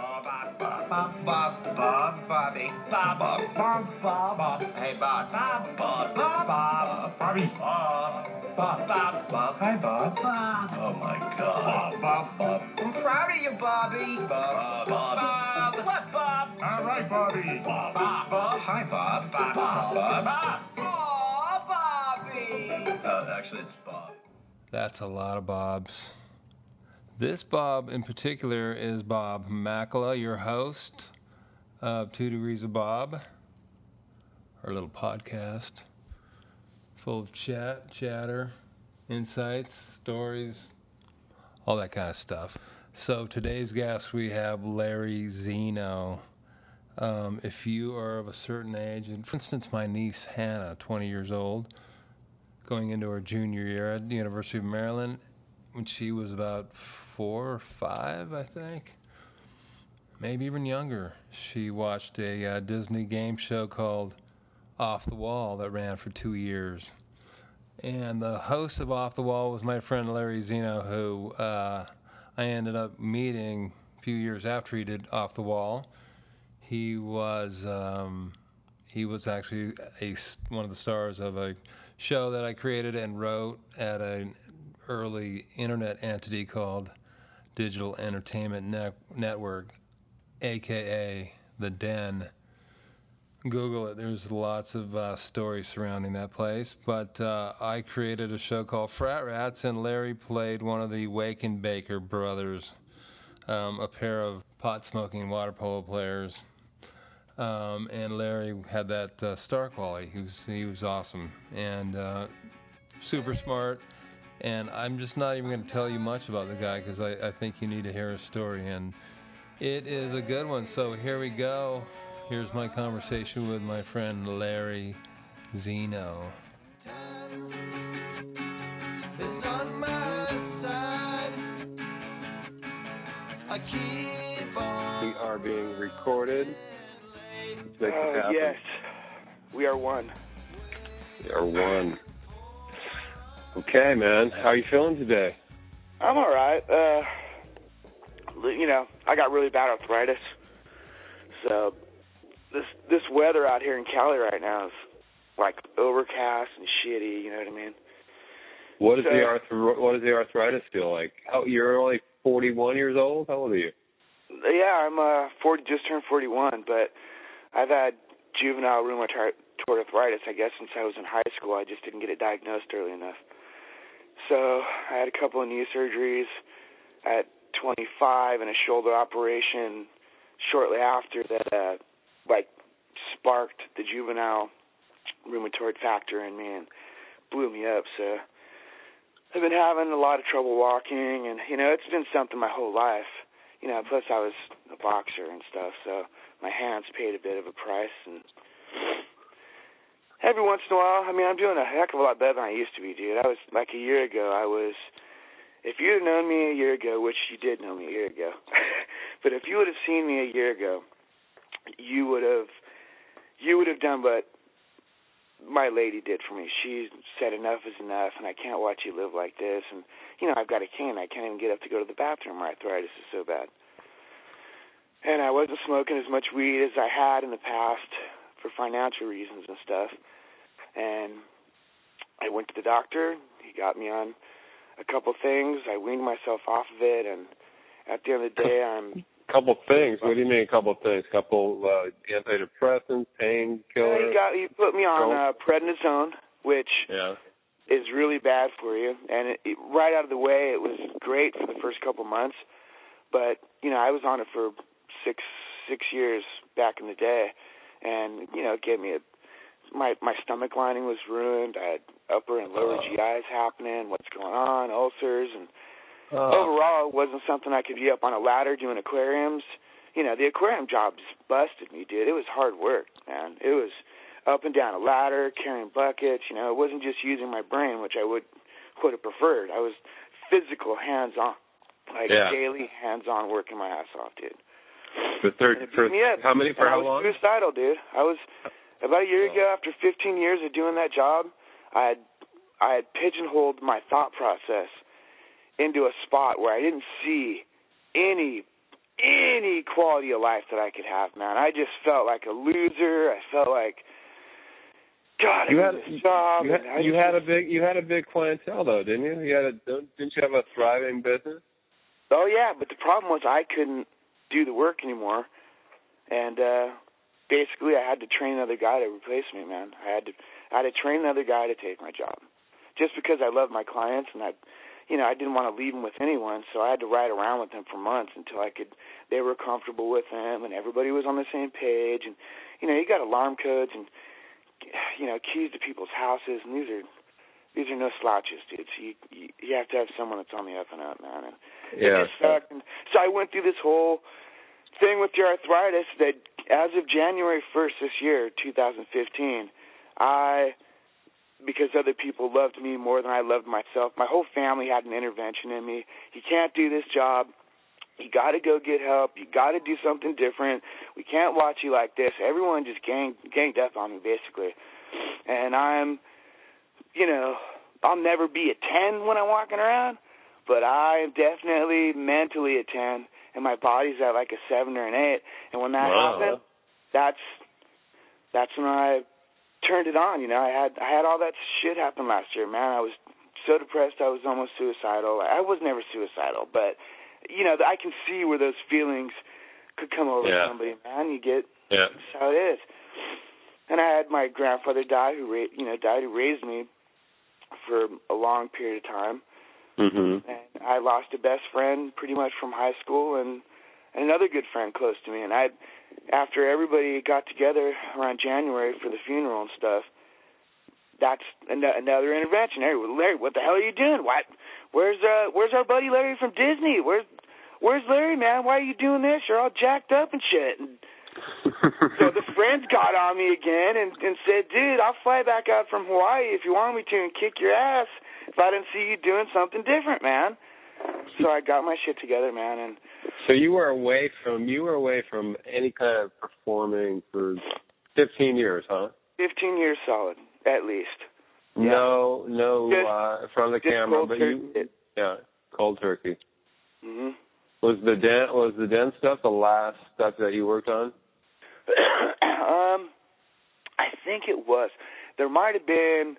Bob, Bob, Bob, Bob, Bob, Bobby, Bob, Bob, Bob, Bob. Hey, Bob, Bob, Bob, Bob, Bob, Bobby, Bob, Bob, Bob, Bob. Hi, Bob. Bob. Oh my God. Bob, Bob, Bob. I'm proud of you, Bobby. Bob, Bob, Bob. What, Bob? All right, Bobby. Bob, Bob. Hi, Bob. Bob, Bob, Bob. Bob. Oh, Bobby. Uh, actually, it's Bob. That's a lot of Bobs. This Bob in particular is Bob Makela, your host of Two Degrees of Bob, our little podcast full of chat, chatter, insights, stories, all that kind of stuff. So today's guest, we have Larry Zeno. Um, if you are of a certain age, and for instance, my niece Hannah, 20 years old, going into her junior year at the University of Maryland, when she was about four or five, I think, maybe even younger. She watched a uh, Disney game show called Off the Wall that ran for two years. And the host of Off the Wall was my friend Larry Zeno, who uh, I ended up meeting a few years after he did Off the Wall. He was um, he was actually a, one of the stars of a show that I created and wrote at an early internet entity called Digital Entertainment Net- Network, aka The Den. Google it. There's lots of uh, stories surrounding that place. But uh, I created a show called Frat Rats, and Larry played one of the Wakenbaker brothers, um, a pair of pot smoking water polo players. Um, and Larry had that uh, star quality. He was he was awesome and uh, super smart and I'm just not even going to tell you much about the guy because I, I think you need to hear his story. And it is a good one. So here we go. Here's my conversation with my friend Larry Zeno. We are being recorded. Uh, yes, we are one. We are one. Okay, man. How are you feeling today? I'm all right. Uh, you know, I got really bad arthritis, so this this weather out here in Cali right now is like overcast and shitty. You know what I mean? What does So- the arth- What does the arthritis feel like? How you're only 41 years old? How old are you? Yeah, I'm uh 40, just turned 41, but I've had juvenile rheumatoid arthritis, I guess, since I was in high school. I just didn't get it diagnosed early enough. So I had a couple of knee surgeries at 25 and a shoulder operation shortly after that, uh, like sparked the juvenile rheumatoid factor in me and blew me up. So I've been having a lot of trouble walking, and you know, it's been something my whole life. You know, plus I was a boxer and stuff, so my hands paid a bit of a price. And every once in a while, I mean, I'm doing a heck of a lot better than I used to be, dude. I was like a year ago. I was, if you'd have known me a year ago, which you did know me a year ago, but if you would have seen me a year ago, you would have, you would have done what my lady did for me. She said enough is enough, and I can't watch you live like this. And you know, I've got a cane. I can't even get up to go to the bathroom. My arthritis is so bad. And I wasn't smoking as much weed as I had in the past for financial reasons and stuff. And I went to the doctor. He got me on a couple things. I weaned myself off of it, and at the end of the day, I'm Couple things. What do you mean? A couple things. A couple uh, antidepressants, Uh, painkiller. he got he put me on uh, prednisone, which yeah. is really bad for you. And it, it, right out of the way, it was great for the first couple months, but you know I was on it for six six years back in the day, and you know it gave me a my my stomach lining was ruined. I had upper and lower Oh. GIs happening. What's going on? Ulcers and Oh. overall it wasn't something I could be up on a ladder doing aquariums. You know, the aquarium job just busted me, dude. It was hard work, man. It was up and down a ladder, carrying buckets, you know, it wasn't just using my brain, which I would would have preferred. I was physical hands on. Like Yeah. daily hands on working my ass off, dude. For third, for beat me up. how many? For how I was long? suicidal, dude. I was about a year Oh. ago after 15 years of doing that job. I had I had pigeonholed my thought process into a spot where I didn't see any any quality of life that I could have, man. I just felt like a loser. I felt like God, I You had this job. you had, you just- had a big you had a big clientele though, didn't you? You had a didn't you have a thriving business? Oh yeah, but the problem was I couldn't do the work anymore, and uh basically I had to train another guy to replace me, man. I had to I had to train another guy to take my job, just because I loved my clients and I, you know, I didn't want to leave them with anyone, so I had to ride around with them for months until I could. They were comfortable with them, and everybody was on the same page, and you know, you got alarm codes and you know keys to people's houses, and these are these are no slouches, dude. So you you, you have to have someone that's on the up and up, man. And it Yeah. just sucked. And so I went through this whole thing with the arthritis that as of January 1st this year, 2015, I, because other people loved me more than I loved myself, my whole family had an intervention in me. You can't do this job. You got to go get help. You got to do something different. We can't watch you like this. Everyone just gang ganged up on me basically, and I'm, you know, I'll never be a ten when I'm walking around, but I am definitely mentally a ten, and my body's at like a seven or an eight. And when that Wow. happened, that's that's when I turned it on. You know, I had I had all that shit happen last year, man. I was so depressed, I was almost suicidal. I was never suicidal, but you know, I can see where those feelings could come over Yeah. somebody, man. You get Yeah. that's how it is. And I had my grandfather die, who ra- you know died, who raised me for a long period of time. Mhm. And I lost a best friend pretty much from high school, and, and another good friend close to me. And I, after everybody got together around January for the funeral and stuff, that's an- another intervention. Hey, Larry, what the hell are you doing? What? Where's uh, where's our buddy Larry from Disney? Where's Where's Larry, man? Why are you doing this? You're all jacked up and shit. And so the friends got on me again and, and said, dude, I'll fly back out from Hawaii if you want me to and kick your ass if I didn't see you doing something different, man. So I got my shit together, man, and So you were away from you were away from any kind of performing for 15 years, huh? 15 years solid, at least. No, no, Just- uh, from the camera, but you, yeah, cold turkey. hmm Was the den was the den stuff the last stuff that you worked on? um, I think it was. There might have been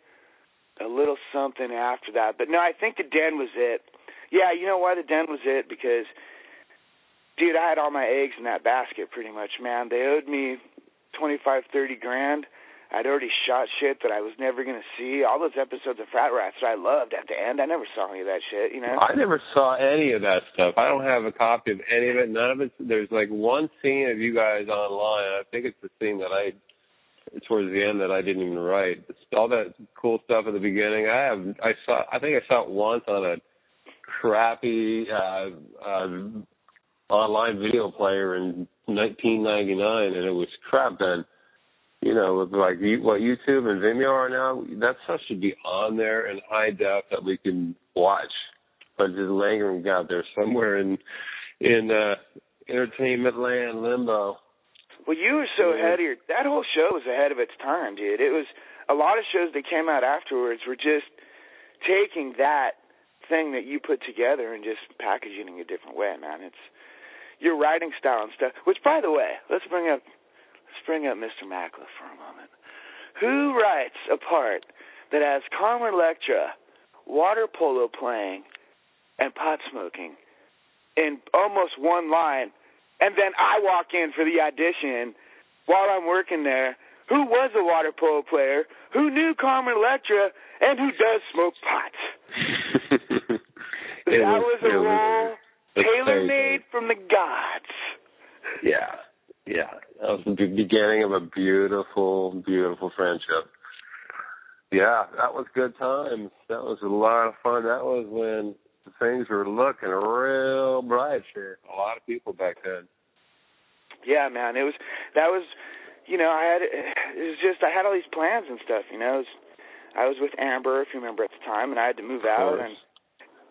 a little something after that, but no, I think the den was it. Yeah, you know why the den was it? Because, dude, I had all my eggs in that basket pretty much, man. They owed me twenty-five, thirty grand. I'd already shot shit that I was never gonna see. All those episodes of Frat Rats that I loved at the end, I never saw any of that shit, you know. I never saw any of that stuff. I don't have a copy of any of it. None of it. There's like one scene of you guys online. I think it's the scene that I towards the end that I didn't even write. All that cool stuff at the beginning. I have. I saw. I think I saw it once on a crappy uh, uh, online video player in 1999, and it was crap then. You know, like what YouTube and Vimeo are now, that stuff should be on there in high def that we can watch. But just lingering out there somewhere in in uh, entertainment land limbo. Well, you were so ahead of your. That whole show was ahead of its time, dude. It was a lot of shows that came out afterwards were just taking that thing that you put together and just packaging it in a different way, man. It's your writing style and stuff. Which, by the way, let's bring up let's bring up Mr. Mackler for a moment. Who writes a part that has Carmen Electra, water polo playing, and pot smoking in almost one line? And then I walk in for the audition while I'm working there. Who was a water polo player? Who knew Carmen Electra? And who does smoke pot? That was, a role tailor made from the gods. Yeah, yeah. That was the beginning of a beautiful, beautiful friendship. Yeah, that was good times. That was a lot of fun. That was when things were looking real bright for a lot of people back then. Yeah, man, it was that was, you know, I had it was just I had all these plans and stuff. You know, it was, I was with Amber, if you remember at the time, and I had to move out, course. and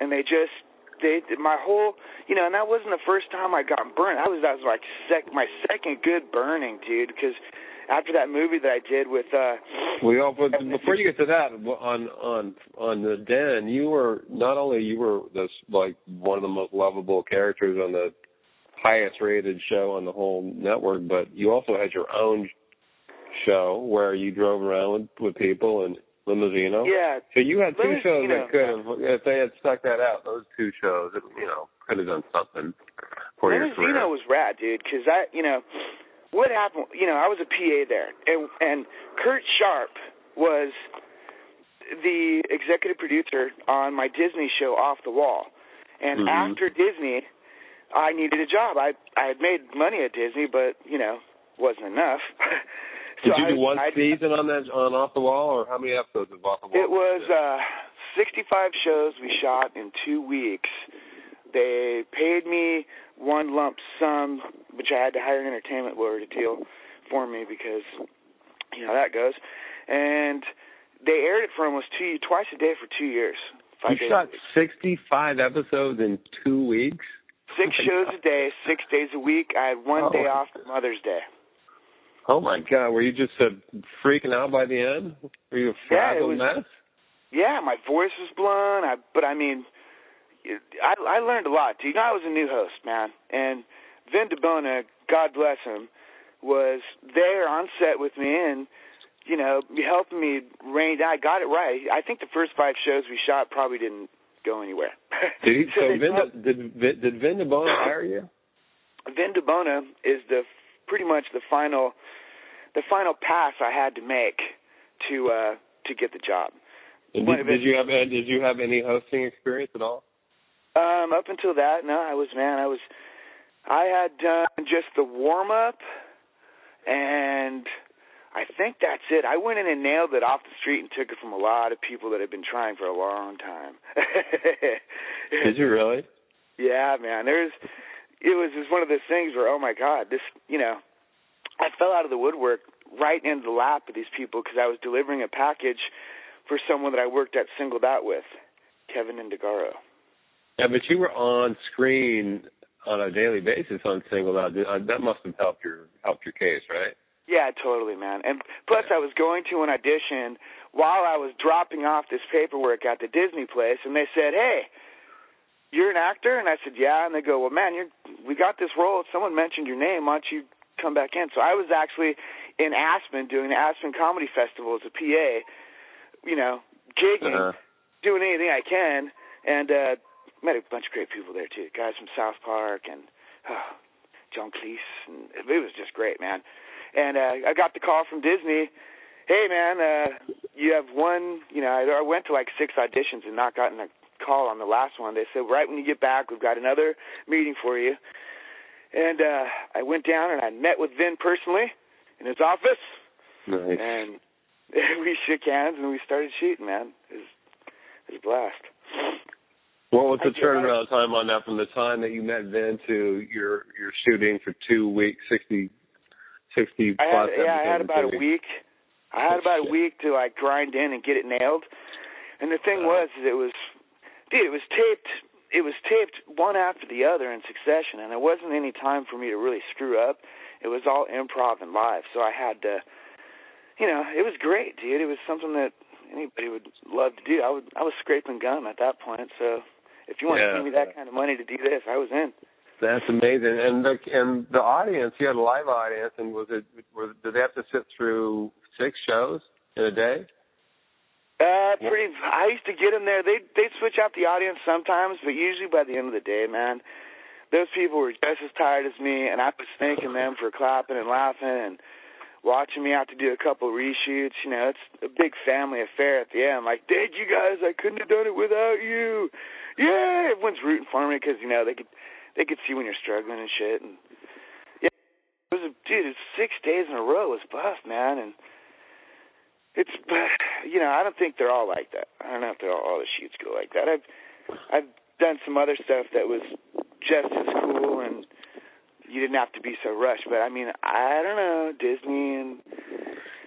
and they just they my whole you know, and that wasn't the first time I got burned. That was that was like sec my second good burning, dude, because after that movie that I did with uh We all, but before you get to that, on on on the den, you were not only you were this like one of the most lovable characters on the highest rated show on the whole network, but you also had your own show where you drove around with, with people and limousino. Yeah. So you had two shows Limousino. that could have, if they had stuck that out, those two shows, it, you know, could have done something for your career. Limousino was rad, dude. Because I, you know, what happened? You know, I was a PA there, and and Kurt Sharp was the executive producer on my Disney show Off the Wall. And Mhm. after Disney, I needed a job. I I had made money at Disney, but you know, wasn't enough. Did so you I, do one I, season on that on Off the Wall, or how many episodes of Off the Wall? It was uh 65 shows we shot in two weeks. They paid me one lump sum, which I had to hire an entertainment lawyer to deal for me because you know how that goes. And they aired it for almost two twice a day for two years. Five You shot 65 episodes in two weeks. six shows a day, six days a week. I had one Oh. day off for Mother's Day. Oh my God! Were you just uh, freaking out by the end? Were you a Yeah, frazzled was- mess? Yeah, my voice was blown. I, but I mean, I I learned a lot. You know, I was a new host, man, and Vin Di Bona, God bless him, was there on set with me and you know helping me rein. I got it right. I think the first five shows we shot probably didn't go anywhere. Did he? So they Vin, helped- did did Vin Di Bona hire you? Vin Di Bona is the pretty much the final the final pass I had to make to uh to get the job. Did, did you have uh, Did you have any hosting experience at all? Um, up until that, no, I was man, I was I had done just the warm up and I think that's it. I went in and nailed it off the street and took it from a lot of people that had been trying for a long time. Did you really? Yeah, man. There's it was just one of those things where oh my god, this, you know, I fell out of the woodwork right into the lap of these people because I was delivering a package for someone that I worked at Singled Out with, Kevin Indegaro. Yeah, but you were on screen on a daily basis on Singled Out. Uh, That must have helped your helped your case, right? Yeah, totally, man. And plus, I was going to an audition while I was dropping off this paperwork at the Disney place, and they said, "Hey, you're an actor?" And I said, "Yeah." And they go, "Well, man, you're we got this role. Someone mentioned your name. Why don't you come back in?" So I was actually in Aspen doing the Aspen Comedy Festival as a PA, you know, gigging, Uh-huh. doing anything I can, and uh met a bunch of great people there too. Guys from South Park and oh, John Cleese, and it was just great, man. And uh, I got the call from Disney. Hey, man, uh, you have one. You know, I, I went to like six auditions and not gotten a call on the last one. They said right when you get back, we've got another meeting for you. And uh, I went down and I met with Vin personally in his office, Nice. and we shook hands and we started shooting. Man, it was, it was a blast. What was the turnaround time on that from the time that you met Vin to your your shooting for two weeks, sixty, sixty I plus had, yeah, I had about a week. I had Oh, about a week to like grind in and get it nailed. And the thing Wow. was, is it was, dude, it was taped. It was taped one after the other in succession, and there wasn't any time for me to really screw up. It was all improv and live, so I had to, you know, it was great, dude. It was something that anybody would love to do. I would, I was scraping gum at that point, so if you want Yeah. to give me that kind of money to do this, I was in. That's amazing. And the and the audience, you had a live audience, and was it was did they have to sit through six shows in a day? Uh, pretty. I used to get them there. They they switch out the audience sometimes, but usually by the end of the day, man, those people were just as tired as me, and I was thanking them for clapping and laughing and watching me out to do a couple reshoots. You know, it's a big family affair at the end. Like, did you guys? I couldn't have done it without you. Yeah, everyone's rooting for me because you know they could they could see when you're struggling and shit. And yeah, it was a dude. It's six days in a row. Was buff, man, and it's you know I don't think they're all like that. I don't know if they're all, all the shoots go like that. I've I've done some other stuff that was just as cool and you didn't have to be so rushed. But I mean I don't know Disney and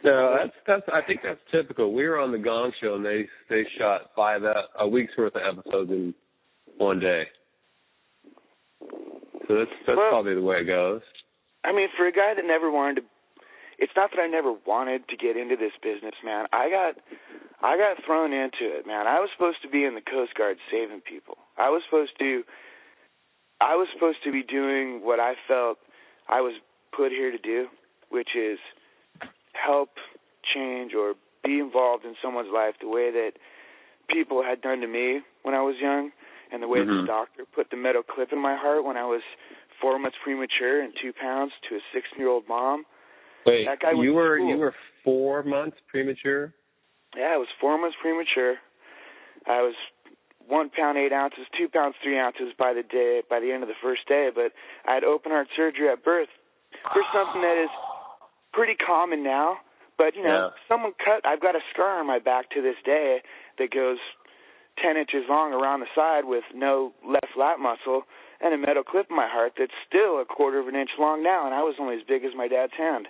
No, that's that's. I think that's typical. We were on the Gong Show, and they they shot five ep- a week's worth of episodes in one day. So that's that's Well- probably the way it goes. I mean for a guy that never wanted to. It's not that I never wanted to get into this business, man. I got I got thrown into it, man. I was supposed to be in the Coast Guard saving people. I was supposed to I was supposed to be doing what I felt I was put here to do, which is help change or be involved in someone's life the way that people had done to me when I was young, and the way Mhm. the doctor put the metal clip in my heart when I was four months premature and two pounds to a six-year-old mom. Wait, That guy you were school. you were four months premature. Yeah, I was four months premature. I was one pound eight ounces, two pounds three ounces by the day by the end of the first day. But I had open heart surgery at birth for something that is pretty common now. But you know, Yeah. someone cut. I've got a scar on my back to this day that goes ten inches long around the side with no left lat muscle and a metal clip in my heart that's still a quarter of an inch long now, and I was only as big as my dad's hand.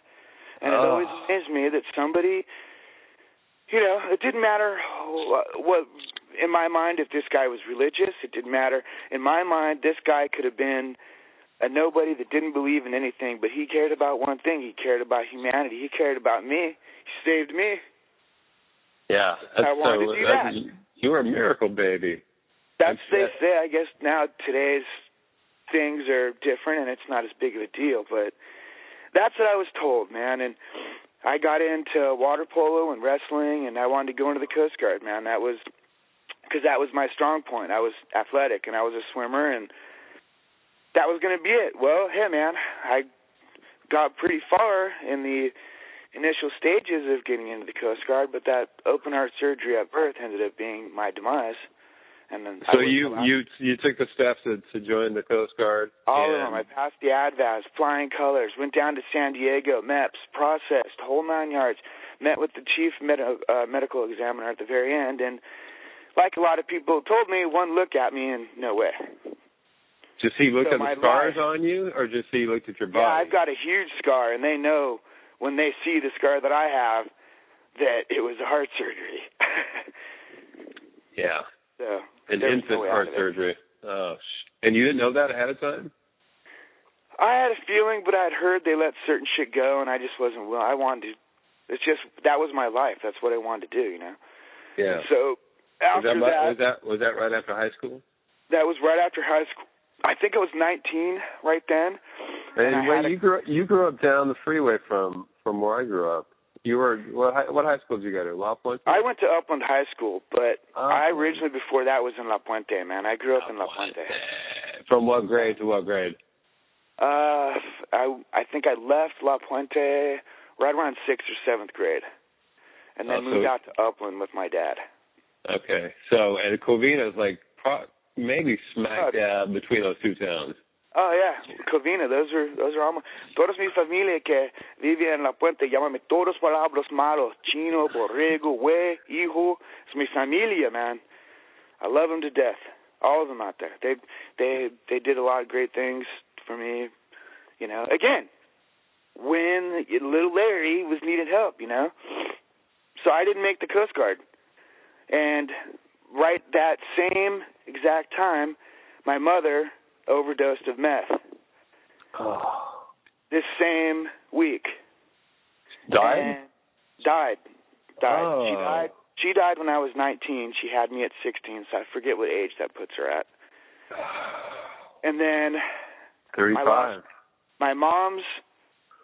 And it Oh. always amazed me that somebody you know, it didn't matter what, what in my mind if this guy was religious. It didn't matter in my mind. This guy could have been a nobody that didn't believe in anything, but he cared about one thing. He cared about humanity. He cared about me. He saved me. Yeah, that's I wanted so, to do that. You were a miracle baby. That's they say. I guess now today's things are different and it's not as big of a deal, but that's what I was told, man. And I got into water polo and wrestling, and I wanted to go into the Coast Guard, man. That was because that was my strong point. I was athletic and I was a swimmer, and that was going to be it. Well, hey, man, I got pretty far in the initial stages of getting into the Coast Guard, but that open heart surgery at birth ended up being my demise. And then So you you you took the steps to to join the Coast Guard. all of them. I passed the ASVAB, flying colors, went down to San Diego, MEPS, processed, whole nine yards, met with the chief med- uh, medical examiner at the very end, and like a lot of people told me, one look at me and no way. Just he looked So at the scars life- on you, or just he looked at your body? Yeah, I've got a huge scar, and they know when they see the scar that I have that it was a heart surgery. Yeah, so an infant no heart surgery. Oh, sh- and you didn't know that ahead of time? I had a feeling, but I'd heard they let certain shit go, and I just wasn't well. I wanted to. It's just that was my life. That's what I wanted to do, you know. Yeah. So was after that, that, was that was that right after high school? that was right after high school. I think I was 19 right then. And, And I when a- you grew you grew up down the freeway from from where I grew up. You were what high, what high school did you go to? La Puente. I went to Upland High School, but Oh. I originally before that was in La Puente, man. I grew up in La Puente. From what grade to what grade? Uh, I I think I left La Puente right around sixth or seventh grade, and then Oh, so- moved out to Upland with my dad. Okay, so and Covina is like pro- maybe smack dab between those two towns. Oh yeah, Covina. Those are those are all my, todos mi familia que vive en La Puente. Llámame todos palabras malos. Chino, borrego, güey, hijo. It's mi familia, man. I love them to death. All of them out there. They they they did a lot of great things for me. You know, again, when little Larry was needed help. You know, so I didn't make the Coast Guard, and right that same exact time, my mother overdosed of meth Oh. this same week. Died. And died. Died. Oh. She Oh. died. She died when I was 19. She had me at 16, so I forget what age that puts her at. And then Thirty-five. my mom's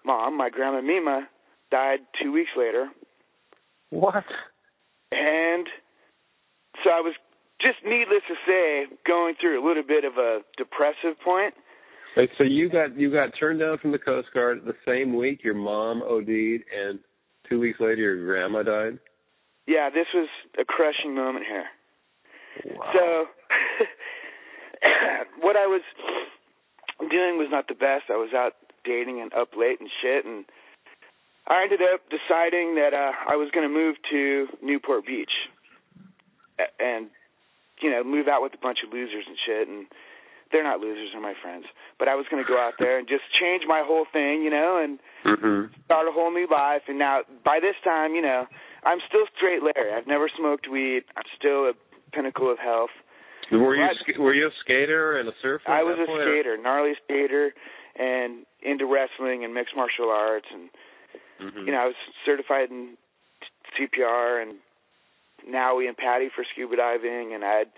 mom, my grandma Mima, died two weeks later. What? And so I was just needless to say going through a little bit of a depressive point. Wait, so you got you got turned down from the Coast Guard the same week your mom OD'd, and two weeks later your grandma died. Yeah, this was a crushing moment here. Wow. So, what I was doing was not the best. I was out dating and up late and shit, and I ended up deciding that uh, I was going to move to Newport Beach, and you know, move out with a bunch of losers and shit. And they're not losers; they're my friends. But I was going to go out there and just change my whole thing, you know, and hmm start a whole new life. And now, by this time, you know, I'm still straight Larry. I've never smoked weed. I'm still a pinnacle of health. Were you sk- were you a skater and a surfer? I was a point, or- skater, gnarly skater, and into wrestling and mixed martial arts, and Mhm. you know I was certified in CPR and Naui and PADI for scuba diving, and I had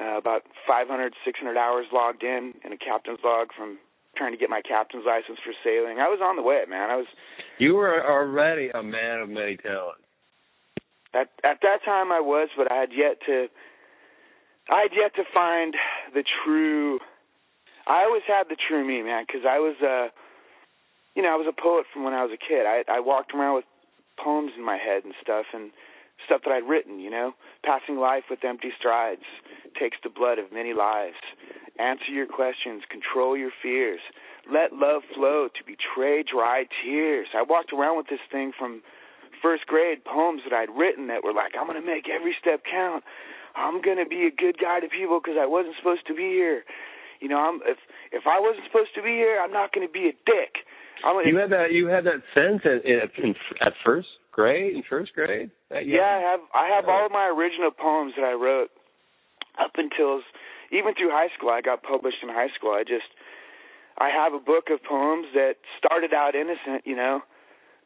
uh, about 500, 600 hours logged in in a captain's log from trying to get my captain's license for sailing. I was on the way, man. I was. You were already a man of many talents. At at that time, I was, but I had yet to. I had yet to find the true. I always had the true me, man, because I was uh you know, I was a poet from when I was a kid. I I walked around with poems in my head and stuff and stuff that I'd written, you know. Passing life with empty strides takes the blood of many lives. Answer your questions, control your fears. Let love flow to betray dry tears. I walked around with this thing from first grade, poems that I'd written that were like, I'm going to make every step count. I'm going to be a good guy to people because I wasn't supposed to be here. You know, I'm if if I wasn't supposed to be here, I'm not going to be a dick. I'm, you had that you had that sense at in, at first grade in first grade. Yeah, I have I have all of my original poems that I wrote up until even through high school. I got published in high school. I just I have a book of poems that started out innocent, you know,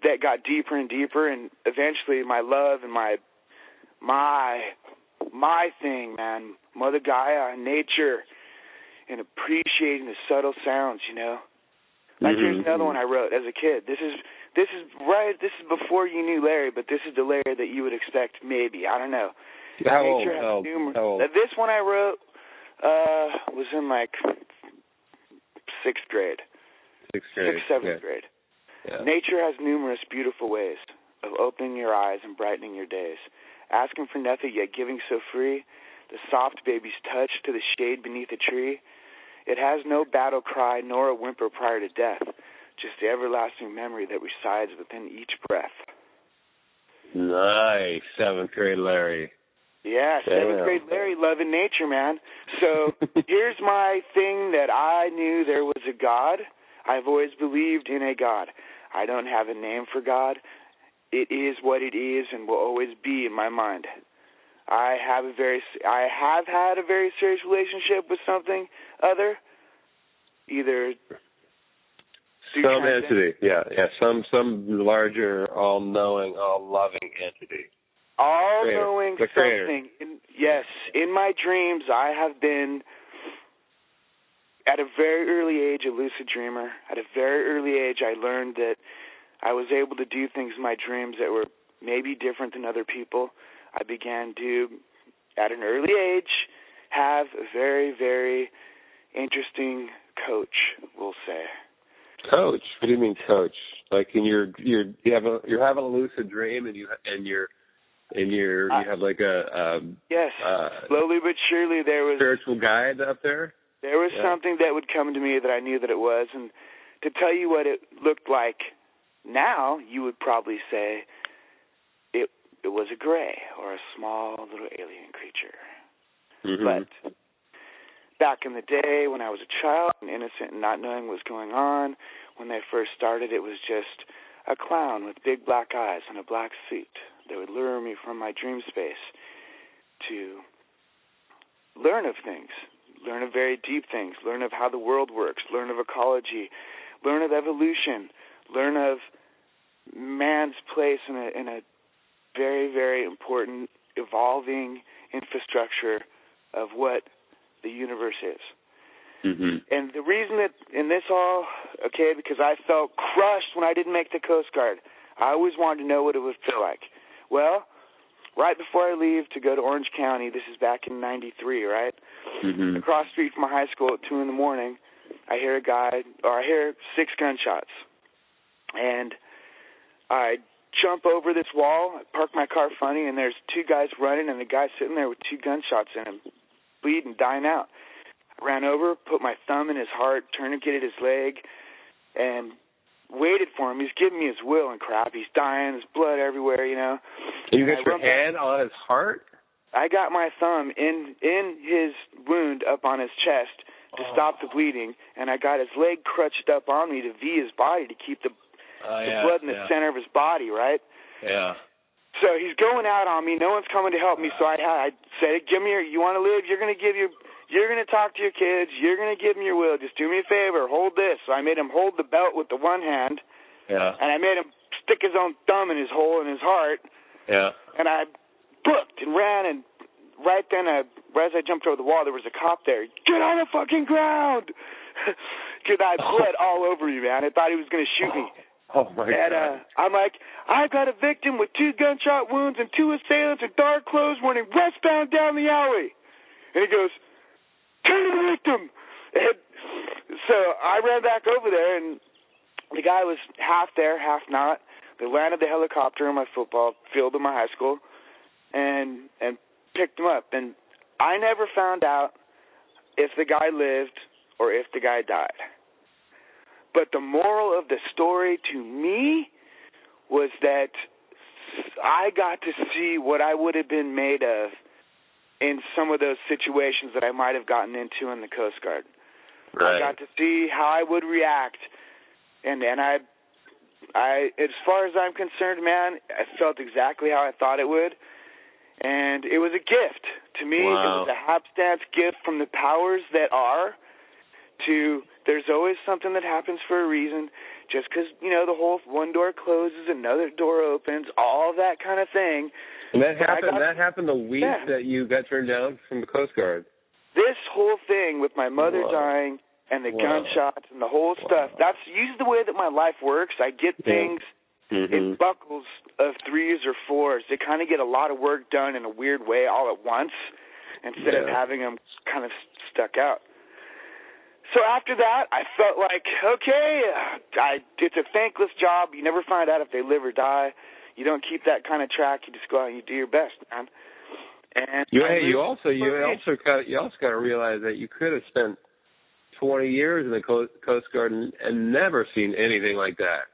that got deeper and deeper, and eventually my love and my my my thing, man, Mother Gaia, and nature, and appreciating the subtle sounds, you know. Like mm-hmm. here's another one I wrote as a kid. This is this is right. This is before you knew Larry, but this is the Larry that you would expect. Maybe I don't know. How old? How, numerous, how old? This one I wrote uh was in like sixth grade. Sixth grade. Sixth, seventh yeah. grade. Yeah. Nature has numerous beautiful ways of opening your eyes and brightening your days. Asking for nothing yet giving so free, the soft baby's touch to the shade beneath a tree. It has no battle cry nor a whimper prior to death, just the everlasting memory that resides within each breath. Nice. Seventh grade Larry. Yeah, seventh grade Larry loving nature, man. So here's my thing that I knew there was a God. I've always believed in a God. I don't have a name for God. It is what it is and will always be in my mind. I have a very I have had a very serious relationship with something other, either Some entity. Yeah, yeah. Some some larger, all knowing, all loving entity. All-knowing The creator. something. In, yes, in my dreams, I have been at a very early age a lucid dreamer. At a very early age, I learned that I was able to do things in my dreams that were maybe different than other people. I began to, at an early age, have a very, very interesting coach, we'll say. Coach. What do you mean, coach? Like in your you're you have a you're having a lucid dream and you and you're and you're you have like a um Yes, uh slowly but surely there was spiritual guide up there. There was Yeah. something that would come to me that I knew that it was, and to tell you what it looked like now, you would probably say it it was a gray or a small little alien creature. Mhm. But back in the day when I was a child and innocent and not knowing what was going on, when they first started, it was just a clown with big black eyes and a black suit that would lure me from my dream space to learn of things, learn of very deep things, learn of how the world works, learn of ecology, learn of evolution, learn of man's place in a in a very very important evolving infrastructure of what the universe is. Mhm. And the reason that in this all, okay, because I felt crushed when I didn't make the Coast Guard. I always wanted to know what it would feel like. Well, right before I leave to go to Orange County, this is back in '93, right? Mhm. Across the street from my high school at two in the morning, I hear a guy, or I hear six gunshots, and I jump over this wall, park my car funny, and there's two guys running, and the guy sitting there with two gunshots in him, bleeding, dying out. I ran over, put my thumb in his heart, tourniqueted his leg, and waited for him. He's giving me his will and crap. He's dying, there's blood everywhere, you know. You And got your back- hand on his heart? I got my thumb in in his wound up on his chest to Oh. stop the bleeding, and I got his leg crutched up on me to V his body to keep the, Oh, the yeah, blood in the yeah. center of his body, right? Yeah. So he's going out on me. No one's coming to help me. So I I said, "Give me your. You want to live? You're going to give your. You're going to talk to your kids. You're going to give them your will. Just do me a favor. Hold this." So I made him hold the belt with the one hand, Yeah. and I made him stick his own thumb in his hole in his heart, Yeah. and I booked and ran and right then, uh, right as I jumped over the wall, there was a cop there. Get on the fucking ground! Because I had blood all over me, man. I thought he was going to shoot me. Oh my and god. uh, I'm like, I've got a victim with two gunshot wounds and two assailants in dark clothes running westbound down the alley. And he goes, turn to the victim. And so I ran back over there, and the guy was half there, half not. They landed the helicopter in my football field in my high school, and and picked him up. And I never found out if the guy lived or if the guy died. But the moral of the story to me was that I got to see what I would have been made of in some of those situations that I might have gotten into in the Coast Guard. Right. I got to see how I would react, and and I, I as far as I'm concerned, man, I felt exactly how I thought it would, and it was a gift to me. Wow. It was a hapstance gift from the powers that are. To there's always something that happens for a reason. Just because you know the whole one door closes, another door opens, all that kind of thing. And that happened. got- that happened the week Yeah. that you got turned down from the Coast Guard. this whole thing with my mother Wow. dying and the Wow. gunshots and the whole stuff that's usually the way that my life works i get Yeah. things Mm-hmm. in buckles of threes or fours they kind of get a lot of work done in a weird way all at once instead of having them kind of stuck out so after that i felt like okay i it's a thankless job you never find out if they live or die you don't keep that kind of track you just go out and you do your best man and You, hey, you also you also got you also got to realize that you could have spent twenty years in the Coast, Coast Guard and, and never seen anything like that.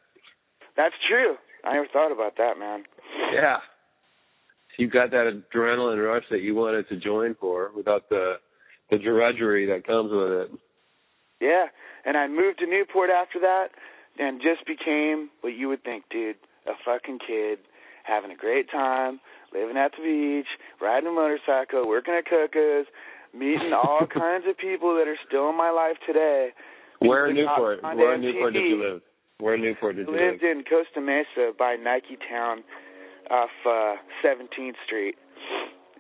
That's true. I never thought about that, man. Yeah, you got that adrenaline rush that you wanted to join for without the the drudgery that comes with it. Yeah, and I moved to Newport after that, and just became what you would think, dude, a fucking kid, having a great time, living at the beach, riding a motorcycle, working at Coco's, meeting all kinds of people that are still in my life today. Where in Newport? Where in Newport did you live? Where in Newport did you live? lived live? in Costa Mesa by Nike Town off uh 17th Street.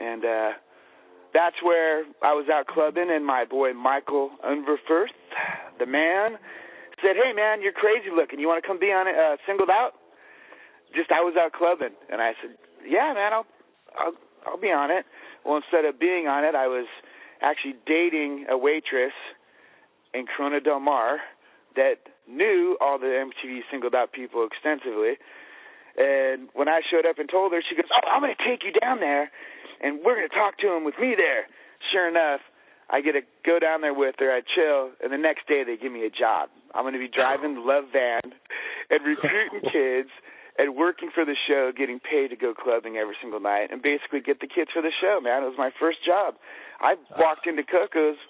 And uh that's where I was out clubbing and my boy Michael Unverfirth, the man, said, "Hey man, you're crazy looking. You want to come be on it uh singled out?" Just I was out clubbing and I said, "Yeah, man, I'll I'll I'll be on it." Well, instead of being on it, I was actually dating a waitress in Corona Del Mar that knew all the MTV singled out people extensively. And when I showed up and told her, she goes, "Oh, I'm going to take you down there, and we're going to talk to him with me there." Sure enough, I get to go down there with her. I chill, and the next day they give me a job. I'm going to be driving the Love Van and recruiting kids and working for the show, getting paid to go clubbing every single night, and basically get the kids for the show. Man, it was my first job. I walked into Coco's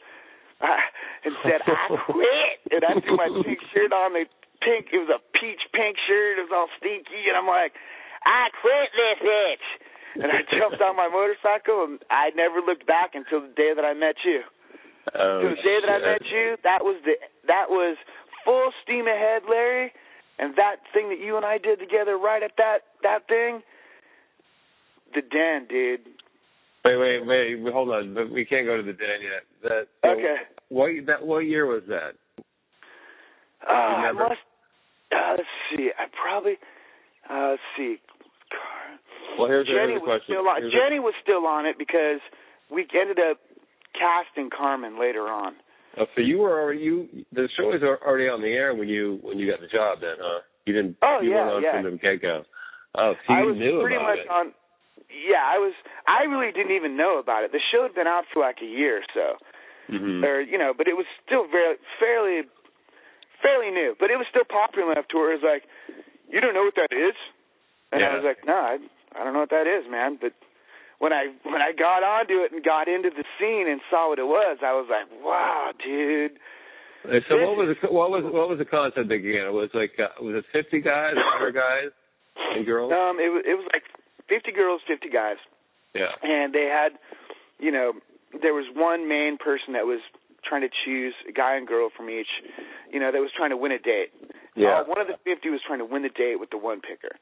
uh, and said, "I quit," and I threw my pink shirt on. The pink, it was a peach pink shirt. It was all stinky, and I'm like, "I quit this bitch." And I jumped on my motorcycle, and I never looked back until the day that I met you. Oh, the day that I met you, that was the that was full steam ahead, Larry. And that thing that you and I did together, right at that that thing, the den, dude. Wait, wait, wait. Hold on. But we can't go to the den yet. That Okay. What that what year was that? Uh, I must. Uh, let's see. I probably. Uh, let's see. Well, here's, Jenny here's the was question. still on. Here's Jenny was still on it because we ended up casting Carmen later on. Oh, so you were already you the show was already on the air when you when you got the job then, huh? You didn't. Oh, you yeah, weren't on yeah. from the get go. Oh, so I was knew pretty about much it. on. Yeah, I was. I really didn't even know about it. The show had been out for like a year or so, hmm or you know, but it was still very fairly, fairly new. But it was still popular enough to where it was like, you don't know what that is, and I was like, no, I, I don't know what that is, man. But when I when I got onto it and got into the scene and saw what it was, I was like, wow, dude. So what was the, what was what was the concept again? It was like uh, was it fifty guys, hundred guys, and girls? Um, it was it was like fifty girls, fifty guys. Yeah. and they had, you know, there was one main person that was trying to choose a guy and girl from each, you know, that was trying to win a date. Yeah. Uh, one of the 50 was trying to win the date with the one picker.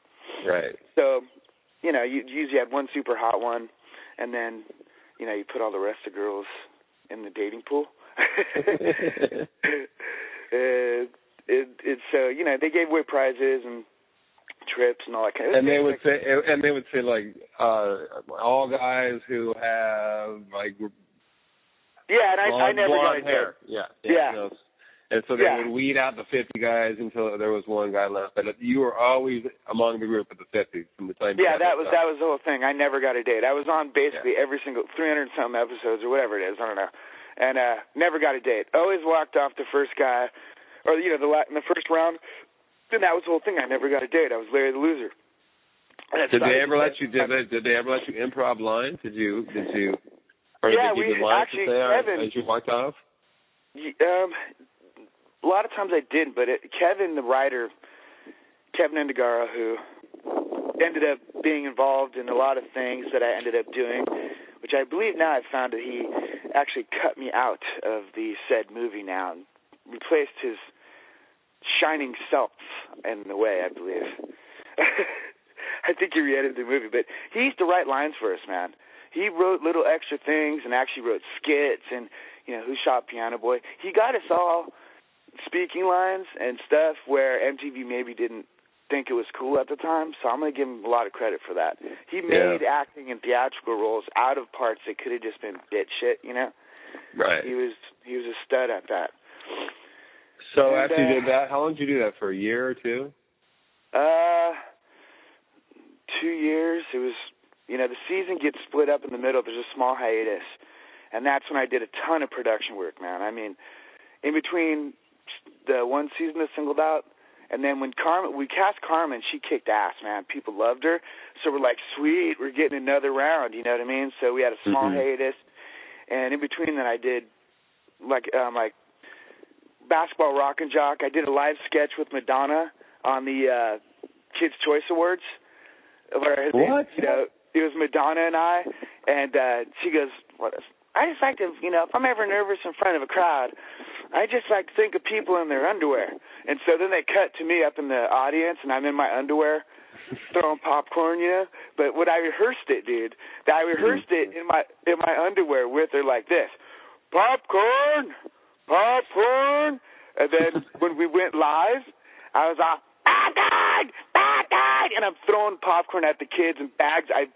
Right. So, you know, you usually had one super hot one, and then, you know, you put all the rest of the girls in the dating pool. uh, it, it's so you know they gave away prizes and trips and all that kind of. And they would say, and they would say like, uh all guys who have like yeah, and I, blonde, I never got a hair. date. Yeah, Yeah. And so they Yeah. would weed out the 50 guys until there was one guy left. But you were always among the group of the 50 from the time. Yeah, that was that was the whole thing. I never got a date. I was on basically every single 300 some episodes or whatever it is. I don't know, and uh never got a date. Always walked off the first guy, or you know the in the first round. Then that was the whole thing. I never got a date. I was Larry the loser. Did they ever let you? Did they, did they ever let you improv lines? Did you? Did you? Or Yeah, did you we- lines actually, to say Kevin- as you walked off? Um, a lot of times I didn't, but it, Kevin, the writer, Kevin Endegara, who ended up being involved in a lot of things that I ended up doing, which I believe now I've found that he actually cut me out of the said movie now and replaced his shining self in a way, I believe. I think he re-edited the movie, but he used to write lines for us, man. He wrote little extra things and actually wrote skits and you know, who shot Piano Boy. He got us all speaking lines and stuff where MTV maybe didn't think it was cool at the time, so I'm gonna give him a lot of credit for that. He made acting and theatrical roles out of parts that could have just been bit shit, you know? Right. He was he was a stud at that. So and, after you uh, did that, how long did you do that for? A year or two? Uh, two years. It was, you know, the season gets split up in the middle. There's a small hiatus, and that's when I did a ton of production work, man. I mean, in between the one season of Singled Out, and then when Carmen, we cast Carmen, she kicked ass, man. People loved her, so we're like, sweet, we're getting another round. You know what I mean? So we had a small Mhm. hiatus, and in between that, I did like um like basketball rock and jock. I did a live sketch with Madonna on the uh Kids Choice Awards. Where What? you know, it was Madonna and I and uh she goes, What is I just like to you know, if I'm ever nervous in front of a crowd, I just like to think of people in their underwear. And so then they cut to me up in the audience and I'm in my underwear throwing popcorn, you know. But when I rehearsed it, dude, I rehearsed it in my in my underwear with her like this. Popcorn popcorn and then when we went live I was all popcorn, popcorn and I'm throwing popcorn at the kids and bags I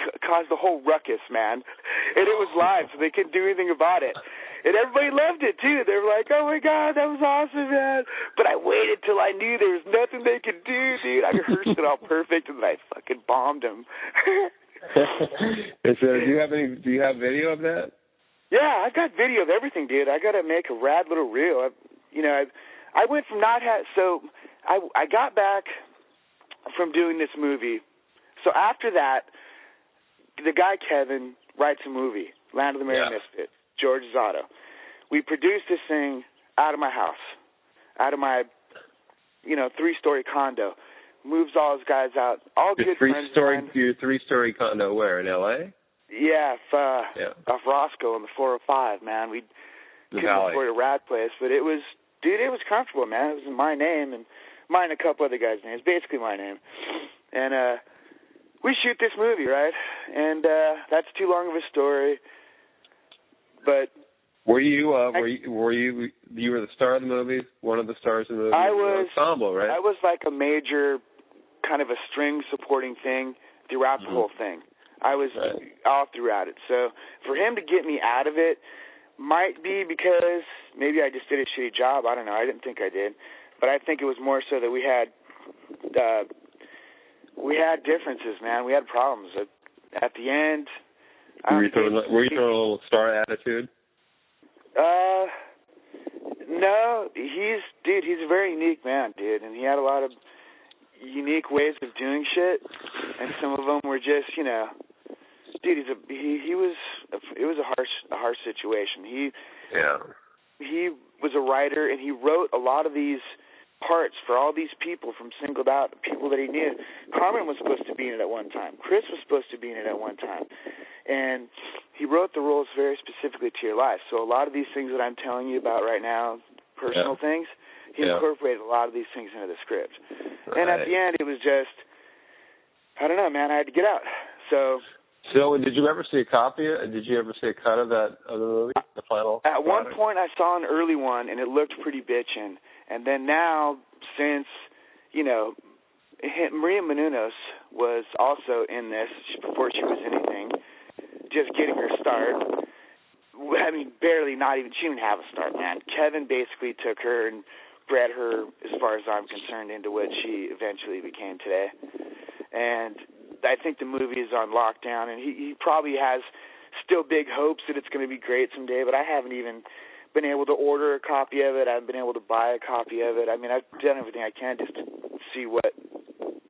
c- caused the whole ruckus, man. And it was live, so they couldn't do anything about it. And everybody loved it too. They were like, "Oh my god, that was awesome, man!" But I waited till I knew there was nothing they could do, dude. I rehearsed it all perfect, and then I fucking bombed them. so, do you have any? Do you have video of that? yeah, I got video of everything, dude. I got to make a rad little reel. I, you know, I, I went from not ha- so I I got back from doing this movie. So after that, the guy Kevin writes a movie, Land of the Merry Yeah. Misfits, George Zotto. We produced this thing out of my house, out of my, you know, three-story condo. Moves all his guys out. All Your good three friends. story, mine. your three story condo where in L.A. Yeah, if, uh, Yeah. off Roscoe on the 405, man. We The couldn't Valley. afford a rat place, but it was, dude, it was comfortable, man. It was in my name and mine and a couple other guys' names, basically my name. And uh we shoot this movie, right? And uh that's too long of a story. But Were you? Uh, were you? Were you? You were the star of the movie. One of the stars of the movie. I was- ensemble, right? I was like a major kind of a string supporting thing throughout the Mhm. whole thing. I was Right. all throughout it. So for him to get me out of it might be because maybe I just did a shitty job. I don't know. I didn't think I did, but I think it was more so that we had uh we had differences, man. We had problems. At, at the end, were you throwing? Were you throwing a little star attitude? Uh, no, he's dude. He's a very unique man, dude, and he had a lot of unique ways of doing shit, and some of them were just, you know, dude. He's a he. He was. A, It was a harsh, a harsh situation. He Yeah. he was a writer, and he wrote a lot of these parts for all these people from singled out people that he knew. Carmen was supposed to be in it at one time. Chris was supposed to be in it at one time, and he wrote the roles very specifically to your life. So a lot of these things that I'm telling you about right now, personal Yeah. things, he Yeah. incorporated a lot of these things into the script. And at the end, it was just I don't know, man. I had to get out. So So, did you ever see a copy? Did you ever see a cut of that of the movie, the final? At one point, I saw an early one, and it looked pretty bitchin'. And then now, since you know, Maria Menounos was also in this before she was anything, just getting her start. I mean, barely, not even. She didn't have a start, man. Kevin basically took her and bred her, as far as I'm concerned, into what she eventually became today. And I think the movie is on lockdown, and he, he probably has still big hopes that it's going to be great someday. But I haven't even been able to order a copy of it. I haven't been able to buy a copy of it. I mean, I've done everything I can just to see what,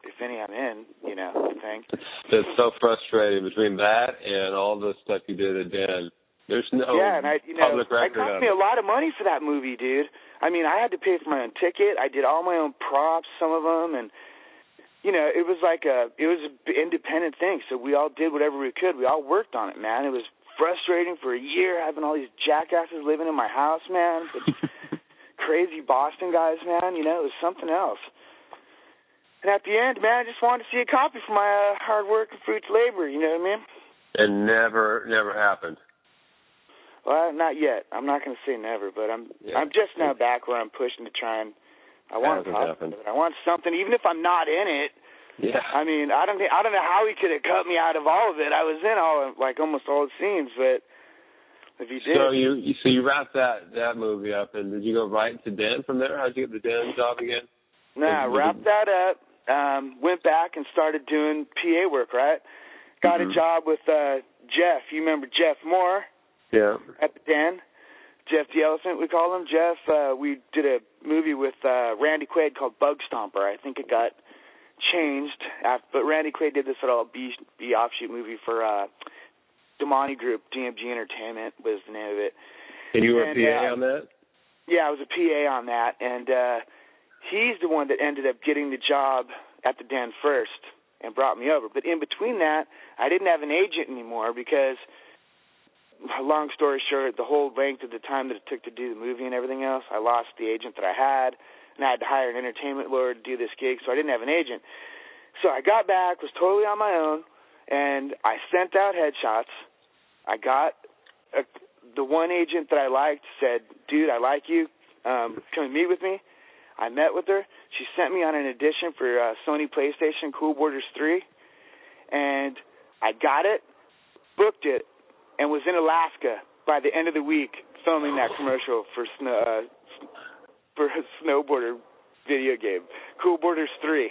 if any, I'm in. You know, thing. It's so frustrating between that and all the stuff you did at Den. There's no yeah, and I, you know, public it cost me a lot of money for that movie, dude. I mean, I had to pay for my own ticket. I did all my own props, some of them, and you know, it was like a, it was an independent thing. So we all did whatever we could. We all worked on it, man. It was frustrating for a year having all these jackasses living in my house, man. But crazy Boston guys, man. You know, it was something else. And at the end, man, I just wanted to see a copy for my uh, hard work and fruits labor. You know what I mean? It never, never happened. Well, not yet. I'm not going to say never, but I'm Yeah. I'm just now back where I'm pushing to try and I want happened. I want something, even if I'm not in it. Yeah. I mean, I don't think I don't know how he could have cut me out of all of it. I was in all of, like almost all the scenes, but if he did, So you, you so you wrapped that that movie up, and did you go right to Den from there? How'd you get the Den job again? nah, did wrapped that up. Um, went back and started doing PA work. Right, got Mhm. a job with uh Jeff. You remember Jeff Moore? Yeah. at the den. Jeff the Elephant, we call him. Jeff, uh, we did a movie with uh, Randy Quaid called Bug Stomper. I think it got changed, after, but Randy Quaid did this little B, B offshoot movie for uh, Damani Group, DMG Entertainment was the name of it. And you were And, a PA uh, on that? Yeah, I was a PA on that, and uh, he's the one that ended up getting the job at the den first and brought me over. But in between that, I didn't have an agent anymore because, long story short, the whole length of the time that it took to do the movie and everything else, I lost the agent that I had, and I had to hire an entertainment lawyer to do this gig, so I didn't have an agent. So I got back, was totally on my own, and I sent out headshots. I got a, the one agent that I liked said, "Dude, I like you. Um, come and meet with me." I met with her. She sent me on an audition for uh, Sony PlayStation Cool Borders 3, and I got it, booked it, and was in Alaska by the end of the week filming that commercial for uh, snowboarder video game, Cool Borders 3.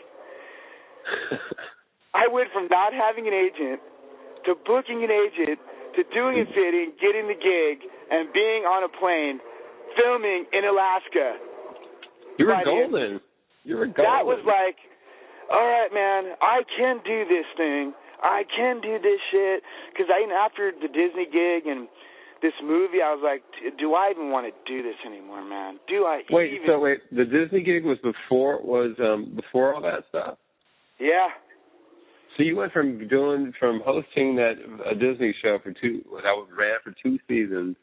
I went from not having an agent to booking an agent to doing a fitting, getting the gig, and being on a plane, filming in Alaska. you were golden. You were golden. That was like, all right, man, I can do this thing. I can do this shit. Because I, after the Disney gig and this movie, I was like, do I even want to do this anymore, man? Do I Wait, even? so wait, the Disney gig was before was um before all that stuff. yeah, So you went from doing from hosting that a Disney show for two that was ran for two seasons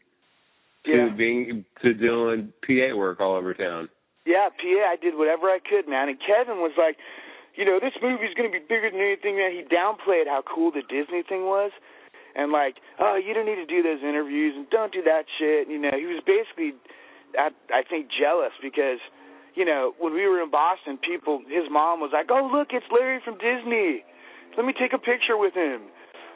to yeah, being to doing PA work all over town. yeah. PA, I did whatever I could, man. And Kevin was like, you know, this movie's gonna be bigger than anything. Man, he downplayed how cool the Disney thing was. And like, oh, you don't need to do those interviews and don't do that shit. You know, he was basically, I, I think, jealous because, you know, when we were in Boston, people, his mom was like, oh, look, it's Larry from Disney. Let me take a picture with him.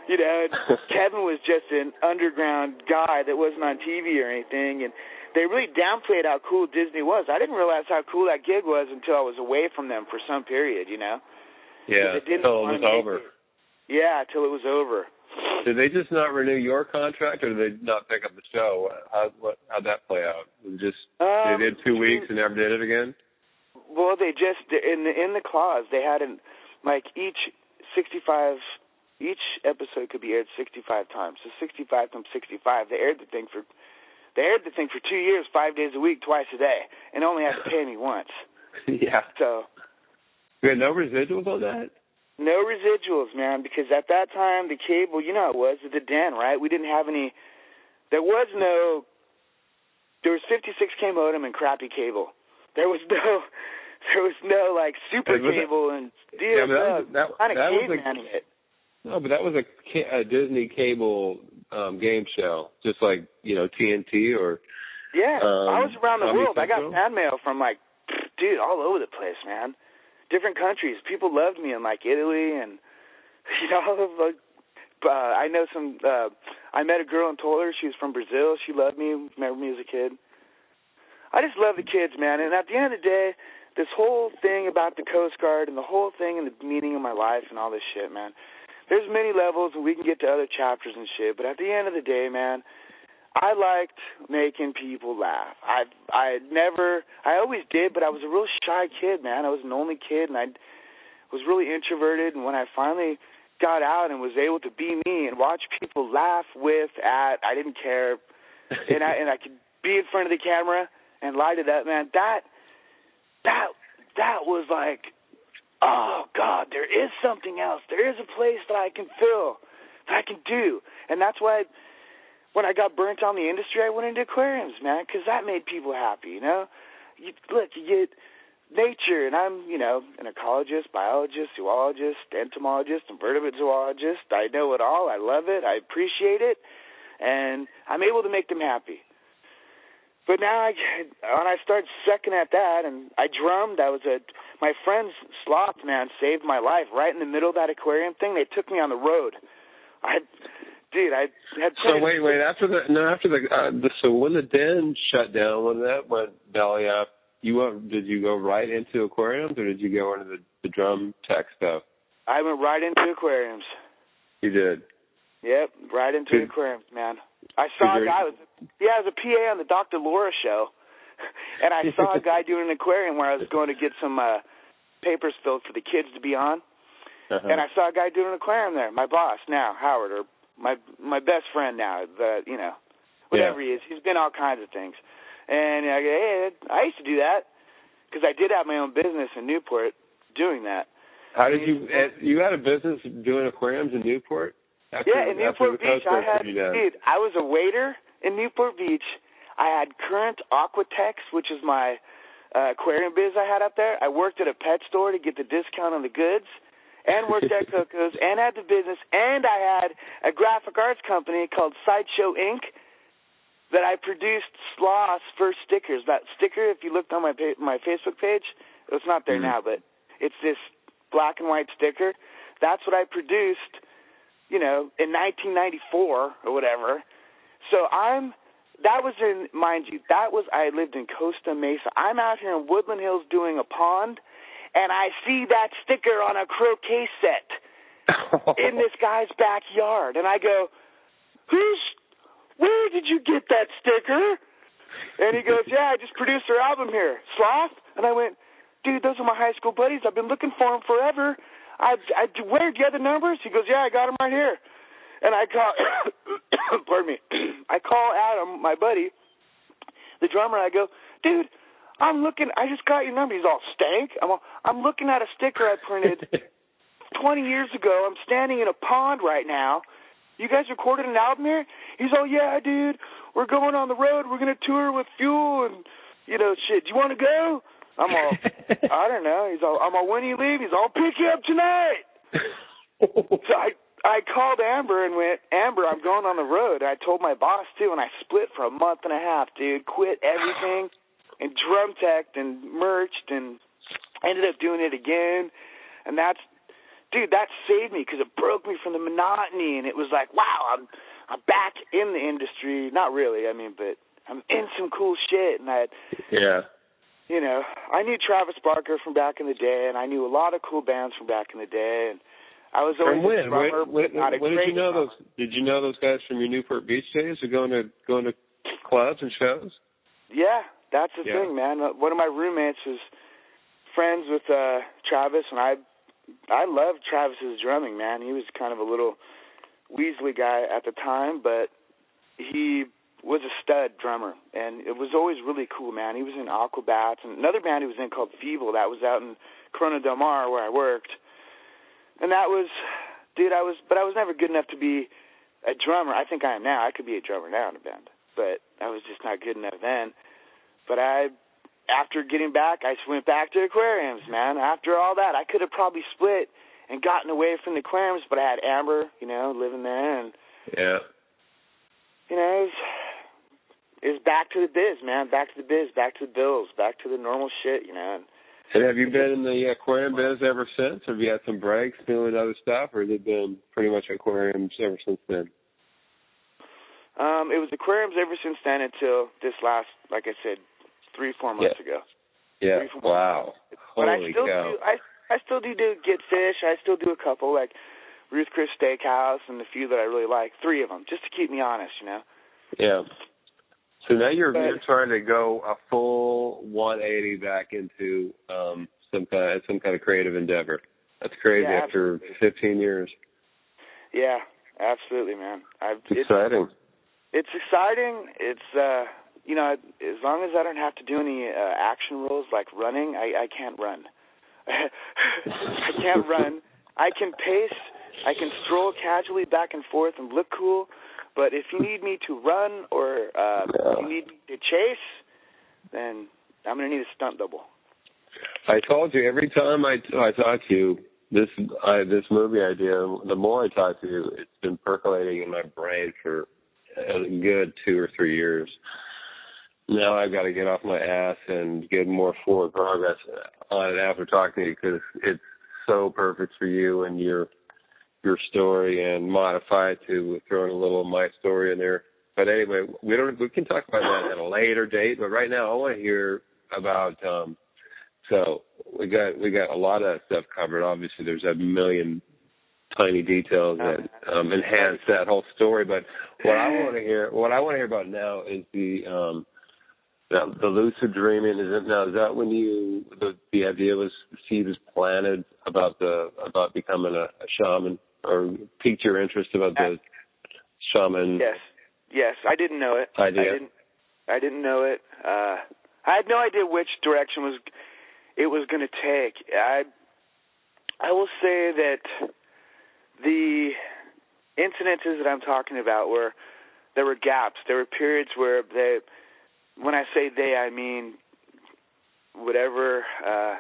You know, and Kevin was just an underground guy that wasn't on TV or anything, and they really downplayed how cool Disney was. I didn't realize how cool that gig was until I was away from them for some period. You know? Yeah, It didn't until it was over. Yeah, till it was over. Did they just not renew your contract, or did they not pick up the show? How what how'd that play out? Just Um, they did two weeks and never did it again? Well, they just in the in the clause they had an like each sixty five each episode could be aired sixty five times. So sixty five times sixty five. They aired the thing for they aired the thing for two years, five days a week, twice a day, and only had to pay me once. yeah. So We had no residuals on that. No residuals, man, because at that time the cable, you know, it was the den, right? We didn't have any. There was no. There was 56k modem and crappy cable. There was no there was no like super Yeah, cable and Yeah, deal but that was- that- kind of caveman hit. No, but that was a, a Disney cable um game show, just like you know TNT or Yeah, Um, I was around the Comedy world. I got Central? fan mail from like, dude, all over the place, man. Different countries. People loved me in like Italy and you know, like, uh, I know some. uh I met a girl and told her she was from Brazil. She loved me. Remember me as a kid. I just love the kids, man. And at the end of the day, this whole thing about the Coast Guard and the whole thing and the meaning of my life and all this shit, man. There's many levels, and we can get to other chapters and shit. But at the end of the day, man, I liked making people laugh. I I never I always did, but I was a real shy kid, man. I was an only kid and I was really introverted and when I finally got out and was able to be me and watch people laugh with at I didn't care and I and I could be in front of the camera and light it up, man. That that that was like oh god, there is something else. There is a place that I can fill, that I can do. And that's why when I got burnt on the industry, I went into aquariums, man, because that made people happy. You know, you, look, you get nature, and I'm, you know, an ecologist, biologist, zoologist, entomologist, invertebrate zoologist. I know it all. I love it. I appreciate it, and I'm able to make them happy. But now I, when I started sucking at that, and I drummed, I was a, my friend's sloth man saved my life right in the middle of that aquarium thing. They took me on the road. I, dude, I had. So wait, wait. After the no, after the, uh, the so when the den shut down, when that went belly up, you went. Did you go right into aquariums, or did you go into the, the drum tech stuff? I went right into aquariums. You did. Yep, right into Did- aquariums, man. I saw a guy. Was, yeah, I was a PA on the Dr. Laura show, and I saw a guy doing an aquarium where I was going to get some uh papers filled for the kids to be on. Uh-huh. and I saw a guy doing an aquarium there. My boss now, Howard, or my my best friend now. The you know, whatever he is. He's been all kinds of things. And I go, hey, I used to do that because I did have my own business in Newport doing that. How did you? You had a business doing aquariums in Newport. After, yeah, in Newport Beach, I had took you down? dude. I was a waiter in Newport Beach. I had Current Aquatex, which is my uh, aquarium biz I had up there. I worked at a pet store to get the discount on the goods, and worked at Coco's, and had the business, and I had a graphic arts company called Sideshow Inc. that I produced Sloth's first stickers. That sticker, if you looked on my pa- my Facebook page, it's not there Mhm. now, but it's this black and white sticker. That's what I produced you know, in 1994 or whatever. So I'm, that was in, mind you, that was, I lived in Costa Mesa. I'm out here in Woodland Hills doing a pond, and I see that sticker on a croquet set in this guy's backyard. And I go, who's, where did you get that sticker? And he goes, yeah, I just produced her album here, Sloth. And I went, dude, those are my high school buddies. I've been looking for them forever. I, I, where do you have the numbers? He goes, yeah, I got them right here. And I call, pardon me, I call Adam, my buddy, the drummer. I go, dude, I'm looking. I just got your number. He's all stank. I'm, all, I'm looking at a sticker I printed 20 years ago. I'm standing in a pond right now. You guys recorded an album here? He's all, yeah, dude. We're going on the road. We're gonna tour with Fuel and you know shit. Do you want to go? I'm all, I don't know. He's all, I'm all, when you leave? He's all, pick you up tonight. So I I called Amber and went, Amber, I'm going on the road. I told my boss too, and I split for a month and a half, dude. Quit everything and drum teched and merched and ended up doing it again. And that's, dude, that saved me because it broke me from the monotony. And it was like, wow, I'm I'm back in the industry. Not really, I mean, but I'm in some cool shit. And I, yeah. you know, I knew Travis Barker from back in the day, and I knew a lot of cool bands from back in the day, and I was always From a when? drummer, When, when, not a when did you know drummer. those? Did you know those guys from your Newport Beach days? Or going to going to clubs and shows? Yeah, that's the Yeah. thing, man. Uh, One of my roommates was friends with uh Travis, and I I loved Travis's drumming, man. He was kind of a little Weasley guy at the time, but he was a stud drummer, and it was always really cool, man. He was in Aquabats, and another band he was in called Feeble that was out in Corona Del Mar where I worked, and that was, dude, I was, but I was never good enough to be a drummer. I think I am now. I could be a drummer now in a band, but I was just not good enough then. But I, after getting back, I went back to aquariums, man. After all that, I could have probably split and gotten away from the aquariums, but I had Amber, you know, living there, and Yeah. you know, it was, it back to the biz, man. Back to the biz, back to the bills, back to the normal shit, you know. And And have you been in the aquarium biz ever since? Have you had some breaks doing other stuff, or has it been pretty much aquariums ever since then? um, it was aquariums ever since then until this last, like I said, three, four months ago. Yeah. Three, four Wow. But I Holy still cow. do. I I still do do get fish. I still do a couple like Ruth Chris Steakhouse and a few that I really like. Three of them, just to keep me honest, you know. Yeah. So now you're But- you're trying to go a full 180 back into um some kind of, some kind of creative endeavor. That's crazy Yeah, after 15 years. Yeah, absolutely, man. I've It's exciting. it's exciting. It's uh, you know, as long as I don't have to do any uh, action rules like running, I I can't run. I can't run. I can pace. I can stroll casually back and forth and look cool. But if you need me to run or uh, you need me to chase, then I'm gonna need a stunt double. I told you every time I I talk to you this I this movie idea. The more I talk to you, it's been percolating in my brain for a good two or three years. Now I've got to get off my ass and get more forward progress on it after talking to you because it's so perfect for you and your your story and modify it to throw in a little of my story in there. But anyway, we don't we can talk about that at a later date. But right now, I want to hear about. um so we got we got a lot of stuff covered. Obviously, there's a million tiny details that um, enhance that whole story. But what I want to hear, what I want to hear about now is the um, the, the lucid dreaming. Is it now? Is that when you the the idea was seed was planted about the about becoming a, a shaman, or piqued your interest about the shaman? Yes, yes. I didn't know it. Idea. I didn't. I didn't know it. Uh, I had no idea which direction was it was going to take. I I will say that the incidences that I'm talking about were there were gaps. There were periods where they, when I say they, I mean whatever uh,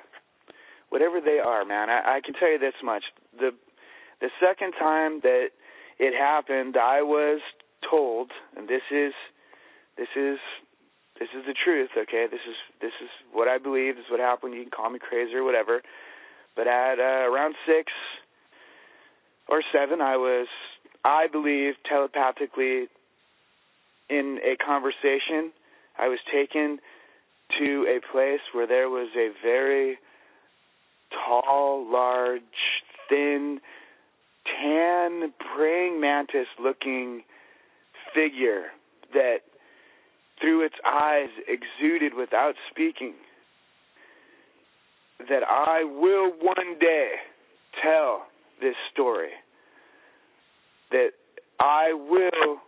whatever they are, man. I, I can tell you this much: the the second time that it happened, I was told, and this is this is this is the truth, okay? This is this is what I believe. This is what happened. You can call me crazy or whatever. But at uh, around six or seven, I was, I believe, telepathically in a conversation. I was taken to a place where there was a very tall, large, thin, tan praying mantis looking figure that through its eyes exuded without speaking that I will one day tell this story. That I will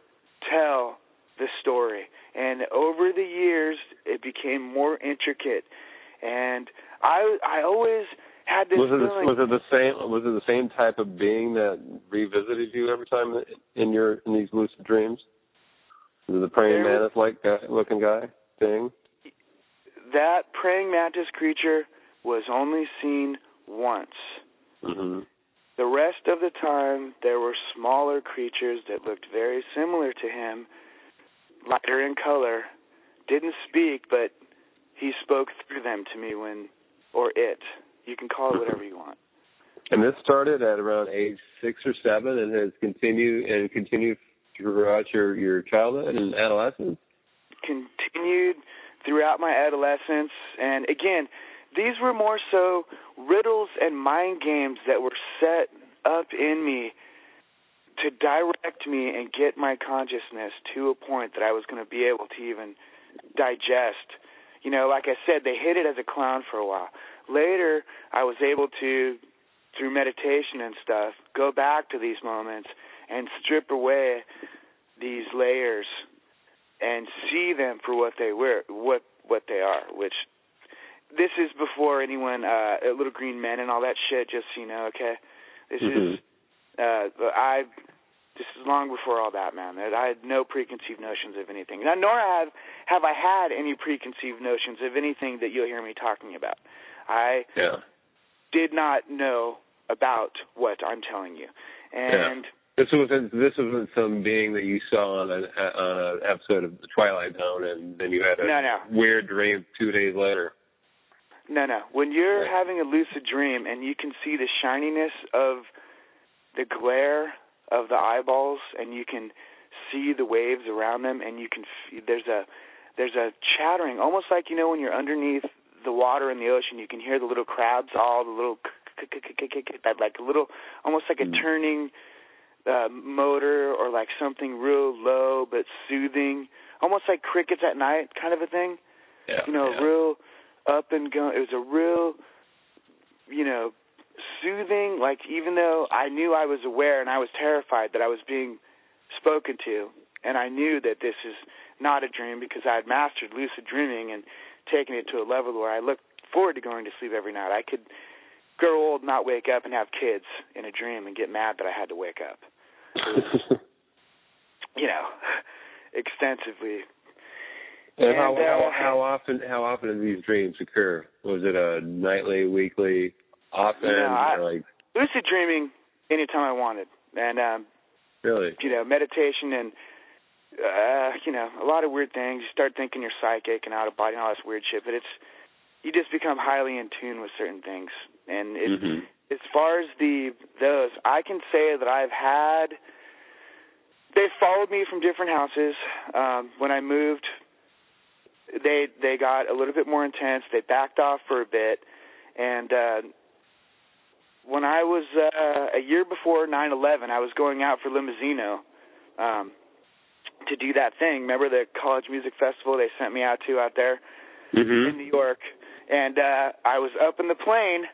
tell the story. And over the years, it became more intricate. And I, I always had this was it feeling. was it the same was it the same type of being that revisited you every time in your in these lucid dreams? The praying mantis like guy, looking guy thing? that praying mantis creature was only seen once. hmm The rest of the time, there were smaller creatures that looked very similar to him, lighter in color, didn't speak, but he spoke through them to me when, or it. You can call it whatever you want. And this started at around age six or seven, and has continued and continued throughout your your childhood and adolescence. Continued throughout my adolescence, and again, these were more so riddles and mind games that were set up in me to direct me and get my consciousness to a point that I was going to be able to even digest. You know, like I said, they hid it as a clown for a while. Later, I was able to, through meditation and stuff, go back to these moments and strip away these layers and see them for what they were, what what they are. Which this is before anyone, uh, little green men and all that shit. Just so you know, okay. This Mhm. is uh, I This is long before all that, man. I had no preconceived notions of anything. Now, nor have have I had any preconceived notions of anything that you'll hear me talking about. I Yeah. did not know about what I'm telling you, and This wasn't this wasn't some being that you saw on an on an episode of The Twilight Zone, and then you had a No, no. weird dream two days later. No, no. When you're Right. having a lucid dream and you can see the shininess of the glare of the eyeballs and you can see the waves around them and you can f- there's a there's a chattering almost like you know when you're underneath the water in the ocean you can hear the little crabs all the little that like a little almost like a Mm. turning uh motor or like something real low but soothing almost like crickets at night kind of a thing Yeah. you know, yeah. real up and going. It was a real, you know, soothing. Like even though I knew I was aware and I was terrified that I was being spoken to, and I knew that this is not a dream because I had mastered lucid dreaming and taken it to a level where I looked forward to going to sleep every night. I could grow old, not wake up, and have kids in a dream and get mad that I had to wake up. You know, extensively And how, And, uh, how how often how often do these dreams occur? Was it a nightly, weekly, often, No, I- like lucid dreaming anytime I wanted, and um, really? you know, meditation and uh, you know, a lot of weird things. You start thinking you're psychic and out of body and all this weird shit, but it's you just become highly in tune with certain things. And it, hmm as far as the those, I can say that I've had they followed me from different houses. Um, when I moved, they they got a little bit more intense. They backed off for a bit, and uh, when I was uh, a year before 9/11, I was going out for Limousino um, to do that thing. Remember the college music festival they sent me out to out there hmm in New York, and uh, I was up in the plane,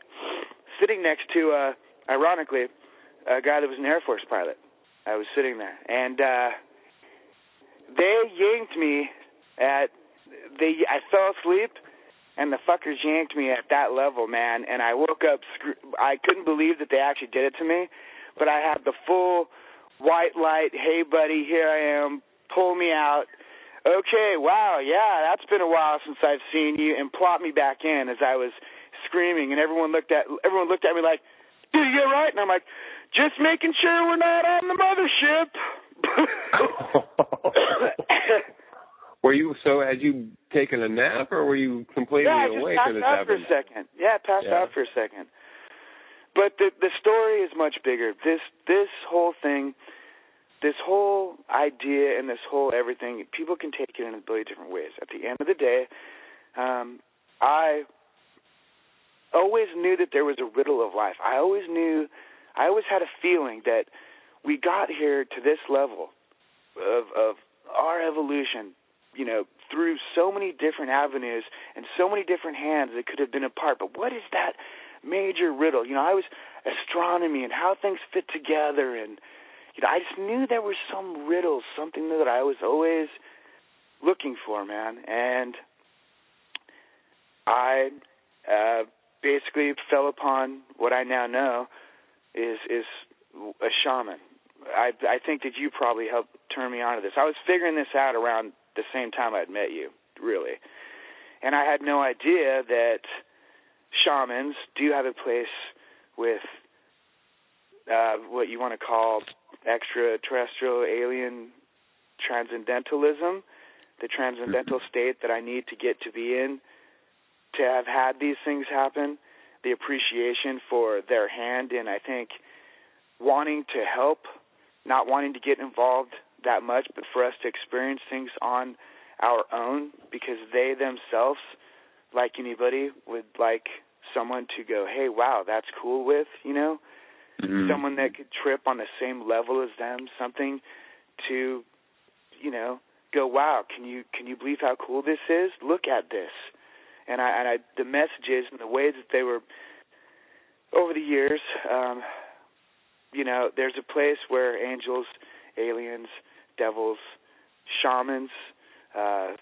sitting next to, uh, ironically, a guy that was an Air Force pilot. I was sitting there, and uh, they yanked me at they. I fell asleep, and the fuckers yanked me at that level, man. And I woke up. I couldn't believe that they actually did it to me, but I had the full white light. Hey, buddy, here I am. Pull me out okay, wow, yeah, that's been a while since I've seen you, and plop me back in as I was screaming, and everyone looked at everyone looked at me like, did you get right? And I'm like, just making sure we're not on the mothership. were you so? Had you taken a nap, or were you completely yeah, awake passed when this out for a second. Yeah, passed Yeah. out for a second. But the the story is much bigger. This this whole thing, this whole idea, and this whole everything, people can take it in a billion different ways. At the end of the day, um, I always knew that there was a riddle of life. I always knew, I always had a feeling that we got here to this level of of our evolution, you know, through so many different avenues and so many different hands that could have been apart. But what is that major riddle? You know, I was astronomy and how things fit together and you know, I just knew there was some riddle, something that I was always looking for, man. And I uh basically fell upon what I now know is is a shaman. I I think that you probably helped turn me onto this. I was figuring this out around the same time I'd met you, really. And I had no idea that shamans do have a place with uh what you want to call extraterrestrial alien transcendentalism, the transcendental state that I need to get to be in to have had these things happen, the appreciation for their hand in, I think, wanting to help, not wanting to get involved that much, but for us to experience things on our own because they themselves, like anybody, would like someone to go, hey, wow, that's cool with, you know? Mhm. someone that could trip on the same level as them, something to, you know, go, wow, can you can you believe how cool this is? Look at this, and I and I the messages and the ways that they were over the years, um, you know, there's a place where angels, aliens, devils, shamans, uh,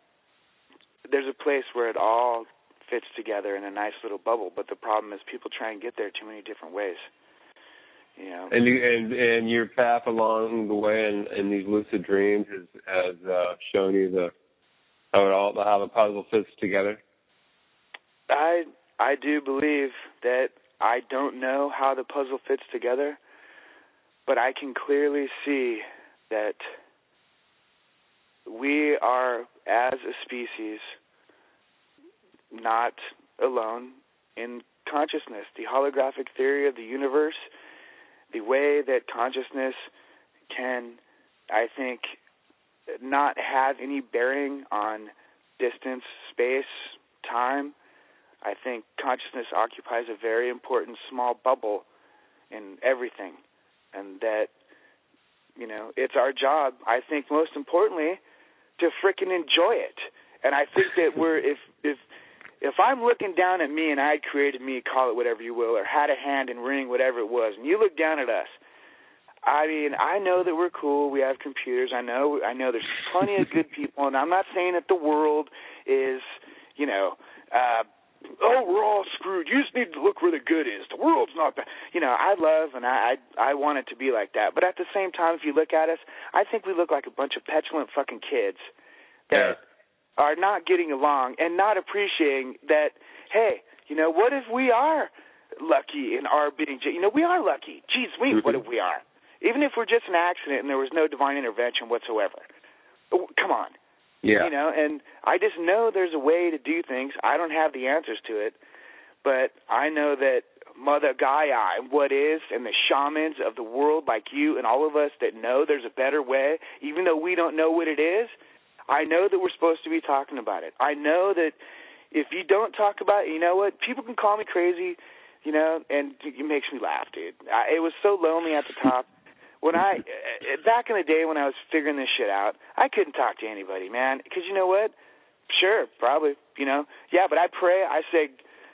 there's a place where it all fits together in a nice little bubble. But the problem is people try and get there too many different ways You know. And you and and your path along the way in, in these lucid dreams has has uh, shown you the how it all how the puzzle fits together. I I do believe that I don't know how the puzzle fits together, but I can clearly see that we are as a species not alone in consciousness. The holographic theory of the universe, the way that consciousness can, I think, not have any bearing on distance, space, time. I think consciousness occupies a very important small bubble in everything, and that you know it's our job. I think most importantly to frickin' enjoy it. And I think that we're if if if I'm looking down at me and I created me, call it whatever you will, or had a hand in ring, whatever it was, and you look down at us, I mean, I know that we're cool. We have computers. I know. I know there's plenty of good people, and I'm not saying that the world is, you know, uh, oh, we're all screwed. You just need to look where the good is. The world's not bad. You know, I love and I I, I want it to be like that. But at the same time, if you look at us, I think we look like a bunch of petulant fucking kids that Yeah. are not getting along and not appreciating that. Hey, you know, what if we are lucky in our being? You know, we are lucky. Jeez, we what if we are? Even if we're just an accident and there was no divine intervention whatsoever. Oh, Come on. Yeah. You know, and I just know there's a way to do things. I don't have the answers to it, but I know that Mother Gaia and what is, and the shamans of the world like you and all of us that know there's a better way, even though we don't know what it is, I know that we're supposed to be talking about it. I know that if you don't talk about it, you know what? People can call me crazy, you know, and it makes me laugh, dude. I, it was so lonely at the top. When I uh, back in the day when I was figuring this shit out, I couldn't talk to anybody, man. Because you know what? Sure, probably, you know, yeah. But I pray. I say,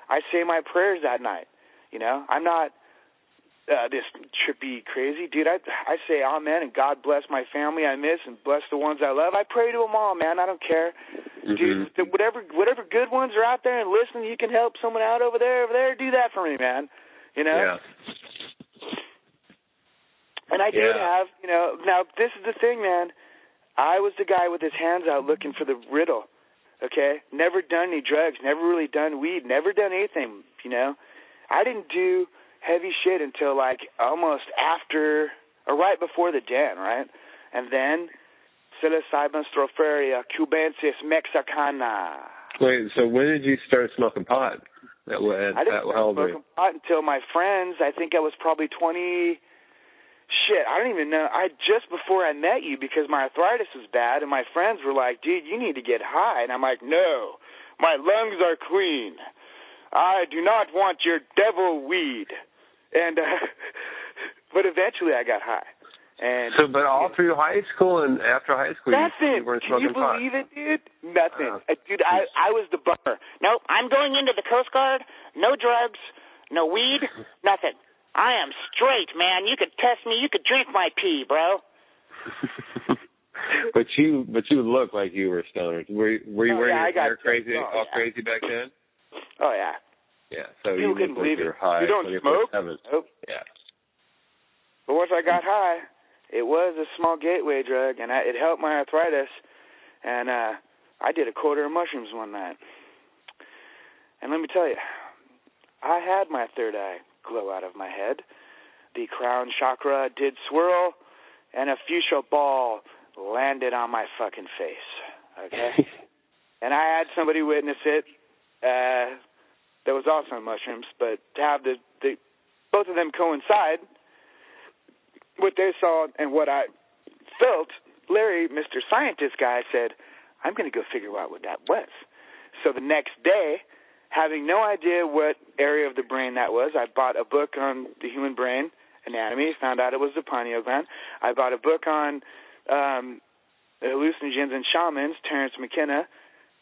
I say my prayers that night. You know, I'm not uh, this trippy crazy dude. I I say amen and God bless my family I miss and bless the ones I love. I pray to them all, man. I don't care, dude. th- Whatever whatever good ones are out there and listen, you can help someone out over there, over there. Do that for me, man. You know. Yeah. And I did Yeah. have, you know, now this is the thing, man. I was the guy with his hands out looking for the riddle. Okay? Never done any drugs, never really done weed, never done anything, you know. I didn't do heavy shit until like almost after or right before the den, right? And then psilocybin stropharia uh, cubensis mexicana. Wait. So when did you start smoking pot? At, what- at, I didn't at start how old were you? smoking pot until my friends. I think I was probably twenty. Shit, I don't even know. I just before I met you because my arthritis was bad, and my friends were like, "Dude, you need to get high," and I'm like, "No, my lungs are clean. I do not want your devil weed." And uh, but eventually, I got high. And So, but all through high school and after high school, you, Nothing. you weren't Can you smoking pot. believe it, dude? Nothing. Uh, dude, I I was the bummer. Nope, I'm going into the Coast Guard. No drugs, no weed, nothing. I am straight, man. You could test me. You could drink my pee, bro. but you, but you look like you were stoners. Were you, were you Oh, wearing yeah, your got hair crazy, oh, all yeah. crazy back then? Oh yeah. Yeah. So People you couldn't like believe it. high. You don't 24/7. smoke? Nope. Yeah. But once I got high, it was a small gateway drug, and I, it helped my arthritis. And uh I did a quarter of mushrooms one night. And let me tell you, I had my third eye glow out of my head. The crown chakra did swirl, and a fuchsia ball landed on my fucking face. Okay? and I had somebody witness it. Uh, that was also on mushrooms, but to have the, the both of them coincide, what they saw and what I felt, Larry, Mr. Scientist guy, said, I'm going to go figure out what that was. So the next day, having no idea what area of the brain that was, I bought a book on the human brain anatomy, found out it was the pineal gland. I bought a book on um, hallucinogens and shamans, Terence McKenna,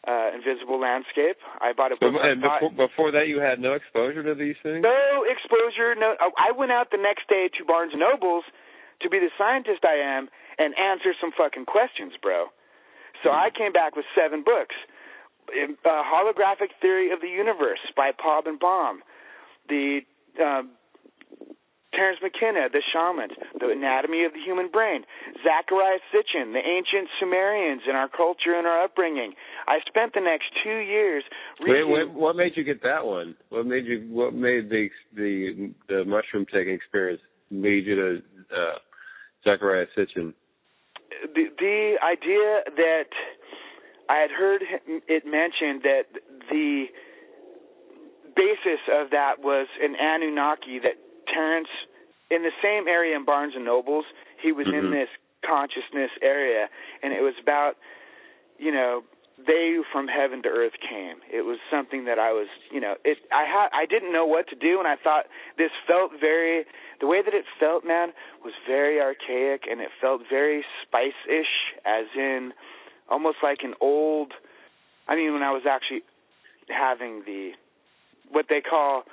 uh, Invisible Landscape. I bought a book and before, before that, you had no exposure to these things. no exposure. No, I went out the next day to Barnes and Nobles to be the scientist I am and answer some fucking questions, bro. So I came back with seven books: uh, Holographic Theory of the Universe by Pob and Bohm, the um, Terence McKenna, The Shamans, The Anatomy of the Human Brain, Zecharia Sitchin, The Ancient Sumerians in our culture and our upbringing. I spent the next two years reading. Wait, wait, what made you get that one? What made you? What made the the the mushroom taking experience lead you to uh, Zecharia Sitchin? The, the idea that I had heard it mentioned that the basis of that was an Anunnaki that Terence, in the same area in Barnes and Nobles, he was Mhm. in this consciousness area, and it was about, you know, they from heaven to earth came. It was something that I was, you know, it. I had, I didn't know what to do, and I thought this felt very. The way that it felt, man, was very archaic, and it felt very spice-ish, as in almost like an old. I mean, when I was actually having the what they call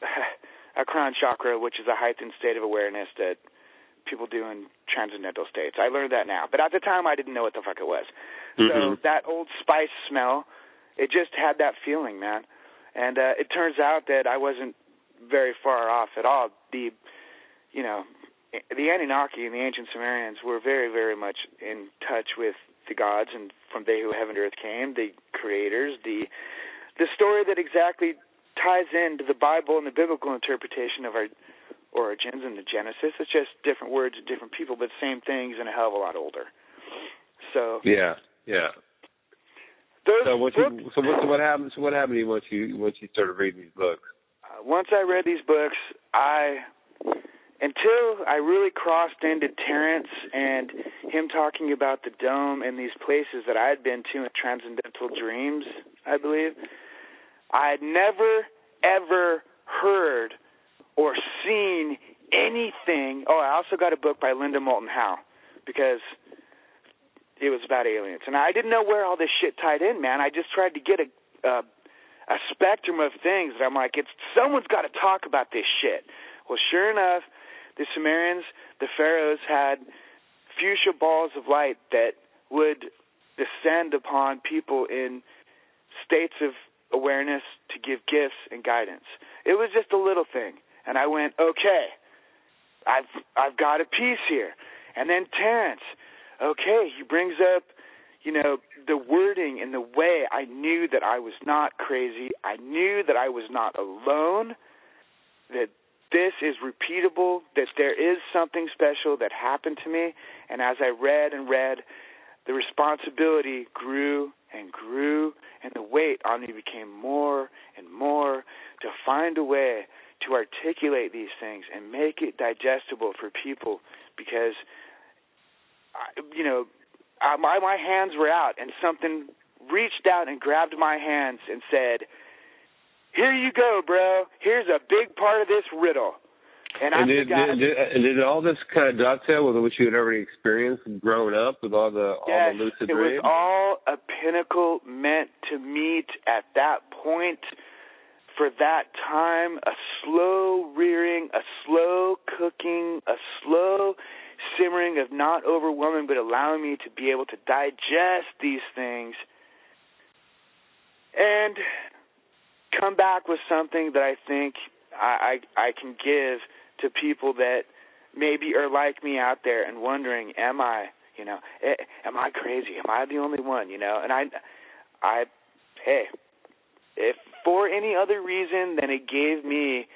a crown chakra, which is a heightened state of awareness that people do in transcendental states. I learned that now, but at the time I didn't know what the fuck it was. So Mhm. that old spice smell, it just had that feeling, man. And uh, it turns out that I wasn't very far off at all. The, you know, the Anunnaki and the ancient Sumerians were very, very much in touch with the gods, and from they who heaven to earth came, the creators, the the story that exactly ties into the Bible and the biblical interpretation of our origins and the Genesis. It's just different words and different people, but same things and a hell of a lot older. So Yeah, yeah. those So books, you, so what so what happened? So what happened to you once you once you started reading these books? uh, once I read these books, I until I really crossed into Terence and him talking about the dome and these places that I had been to in Transcendental Dreams, I believe, I had never ever heard or seen anything. Oh, I also got a book by Linda Moulton Howe because it was about aliens, and I didn't know where all this shit tied in, man. I just tried to get a uh, a spectrum of things that I'm like, it's someone's got to talk about this shit. Well, sure enough, the Sumerians, the pharaohs had fuchsia balls of light that would descend upon people in states of awareness to give gifts and guidance. It was just a little thing, and I went, okay, I've I've got a piece here. And then Terence, okay, he brings up, you know, the wording and the way I knew that I was not crazy. I knew that I was not alone. That this is repeatable. That there is something special that happened to me. And as I read and read, the responsibility grew and grew, and the weight on me became more and more to find a way to articulate these things and make it digestible for people because you know my my hands were out and something reached out and grabbed my hands and said here you go bro. Here's a big part of this riddle. And, And did, did, did, and did all this kind of dovetail with what you had already experienced growing up with all the all yes, the lucid it dreams? was all a pinnacle meant to meet at that point. For that time a slow rearing, a slow cooking, a slow simmering of not overwhelming but allowing me to be able to digest these things. And come back with something that I think I, I I can give to people that maybe are like me out there and wondering, am I, you know, am I crazy? Am I the only one? You know, and I, I, hey, if for any other reason than it gave me,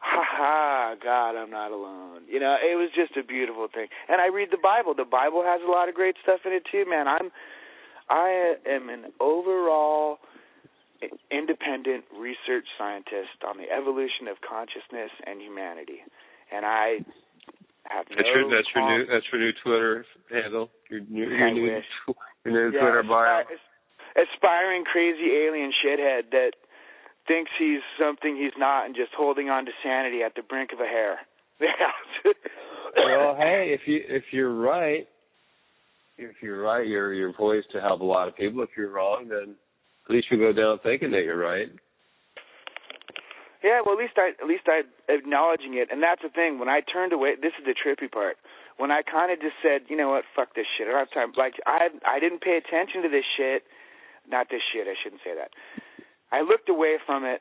ha ha, God, I'm not alone. You know, it was just a beautiful thing. And I read the Bible. The Bible has a lot of great stuff in it too, man. I'm, I am an overall independent research scientist on the evolution of consciousness and humanity, and I have That's no your that's your new that's your new Twitter handle. Your new your new, wish. your new Yeah, Twitter bio. aspiring crazy alien shithead that thinks he's something he's not and just holding on to sanity at the brink of a hair. Yeah. well, hey, if you if you're right, if you're right, you're you're poised to help a lot of people. If you're wrong, then at least you go down thinking that you're right. Yeah, well, at least I at least I acknowledging it, and that's the thing. When I turned away, this is the trippy part. When I kind of just said, you know what, fuck this shit. I don't have time. Like I I didn't pay attention to this shit. Not this shit. I shouldn't say that. I looked away from it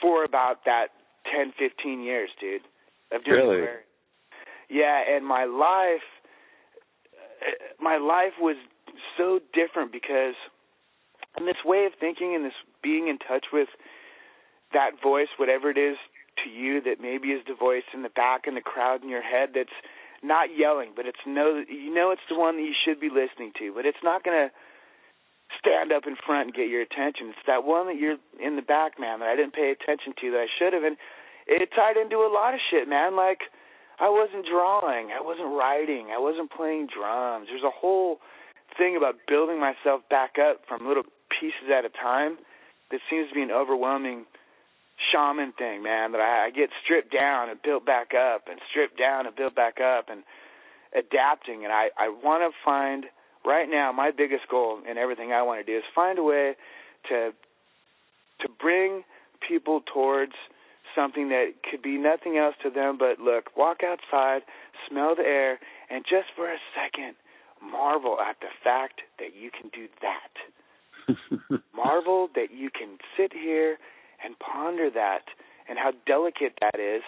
for about that ten, fifteen years, dude. of doing Really? Aquarius. Yeah, and my life, uh, my life was so different because, and this way of thinking and this being in touch with that voice, whatever it is to you that maybe is the voice in the back in the crowd in your head that's not yelling, but it's no you know it's the one that you should be listening to, but it's not gonna stand up in front and get your attention. It's that one that you're in the back, man, that I didn't pay attention to that I should have, and it tied into a lot of shit, man. Like I wasn't drawing, I wasn't writing, I wasn't playing drums. There's a whole thing about building myself back up from little pieces at a time that seems to be an overwhelming shaman thing, man, that I, I get stripped down and built back up and stripped down and built back up and adapting and I, I wanna find right now my biggest goal in everything I want to do is find a way to to bring people towards something that could be nothing else to them but look, walk outside, smell the air, and just for a second marvel at the fact that you can do that. marvel that you can sit here and ponder that and how delicate that is.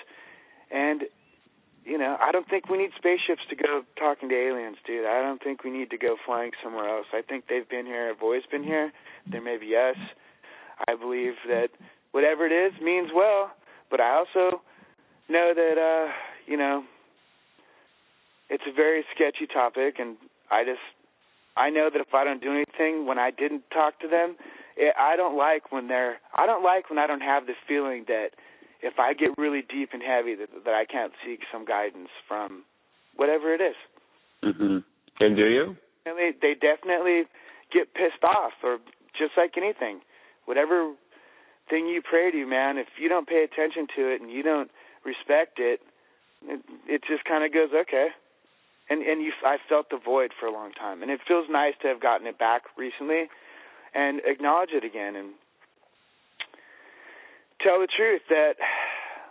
And you know, I don't think we need spaceships to go talking to aliens, dude. I don't think we need to go flying somewhere else. I think they've been here, have always been here. There may be us. I believe that whatever it is means well, but I also know that uh, you know, it's a very sketchy topic and I just I know that if I don't do anything when I didn't talk to them, it, I don't like when they're I don't like when I don't have the feeling that if I get really deep and heavy that that I can't seek some guidance from whatever it is. Mhm. And do you? They they definitely get pissed off or just like anything. Whatever thing you pray to, man, if you don't pay attention to it and you don't respect it, it, it just kind of goes okay. And and you I felt the void for a long time and it feels nice to have gotten it back recently and acknowledge it again and tell the truth that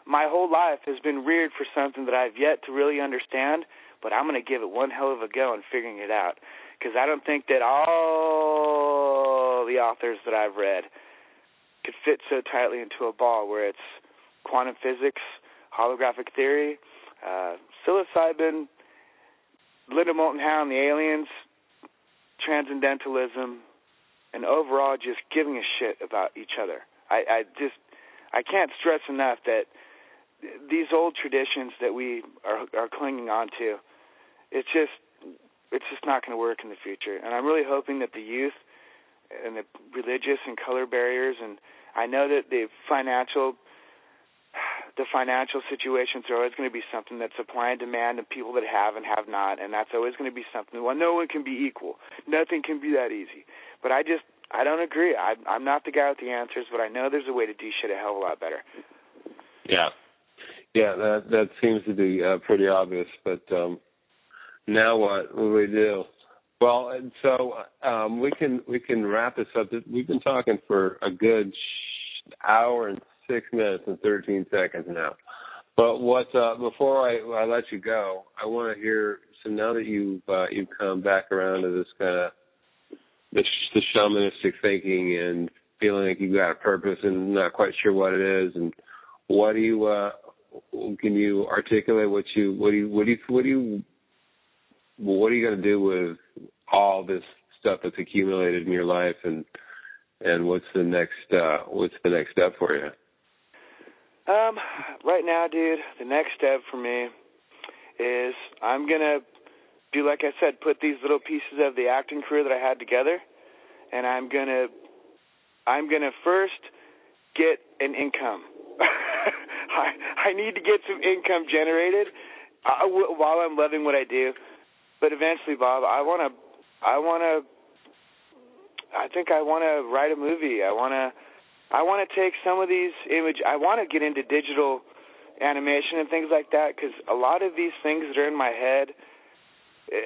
my whole life has been reared for something that I've yet to really understand, but I'm going to give it one hell of a go in figuring it out. Because I don't think that all the authors that I've read could fit so tightly into a ball where it's quantum physics, holographic theory, uh, psilocybin, Linda Moulton Howe, the aliens, transcendentalism, and overall just giving a shit about each other. I, I just I can't stress enough that these old traditions that we are are clinging on to, it's just it's just not going to work in the future. And I'm really hoping that the youth and the religious and color barriers and I know that the financial the financial situations are always going to be something that supply and demand and people that have and have not and that's always going to be something well no one can be equal nothing can be that easy but i just i don't agree i i'm not the guy with the answers but i know there's a way to do shit a hell of a lot better Yeah. Yeah, that that seems to be uh, pretty obvious. But um, now what? What we do? Well, and so um, we can we can wrap this up. We've been talking for a good hour and six minutes and thirteen seconds now. But what uh, before I, I let you go, I want to hear. So now that you've uh, you've come back around to this kind of the, the shamanistic thinking and feeling like you've got a purpose and not quite sure what it is, and what do you uh, can you articulate what you what do you what do you what do you what are you going to do with all this stuff that's accumulated in your life and and what's the next uh what's the next step for you um right now dude the next step for me is i'm to do like i said put these little pieces of the acting career that i had together and i'm to i'm to first get an income I I need to get some income generated uh, w- while I'm loving what I do. But eventually, Bob, I want to I want to I think I want to write a movie. I want to I want to take some of these image I want to get into digital animation and things like that cuz a lot of these things that are in my head uh,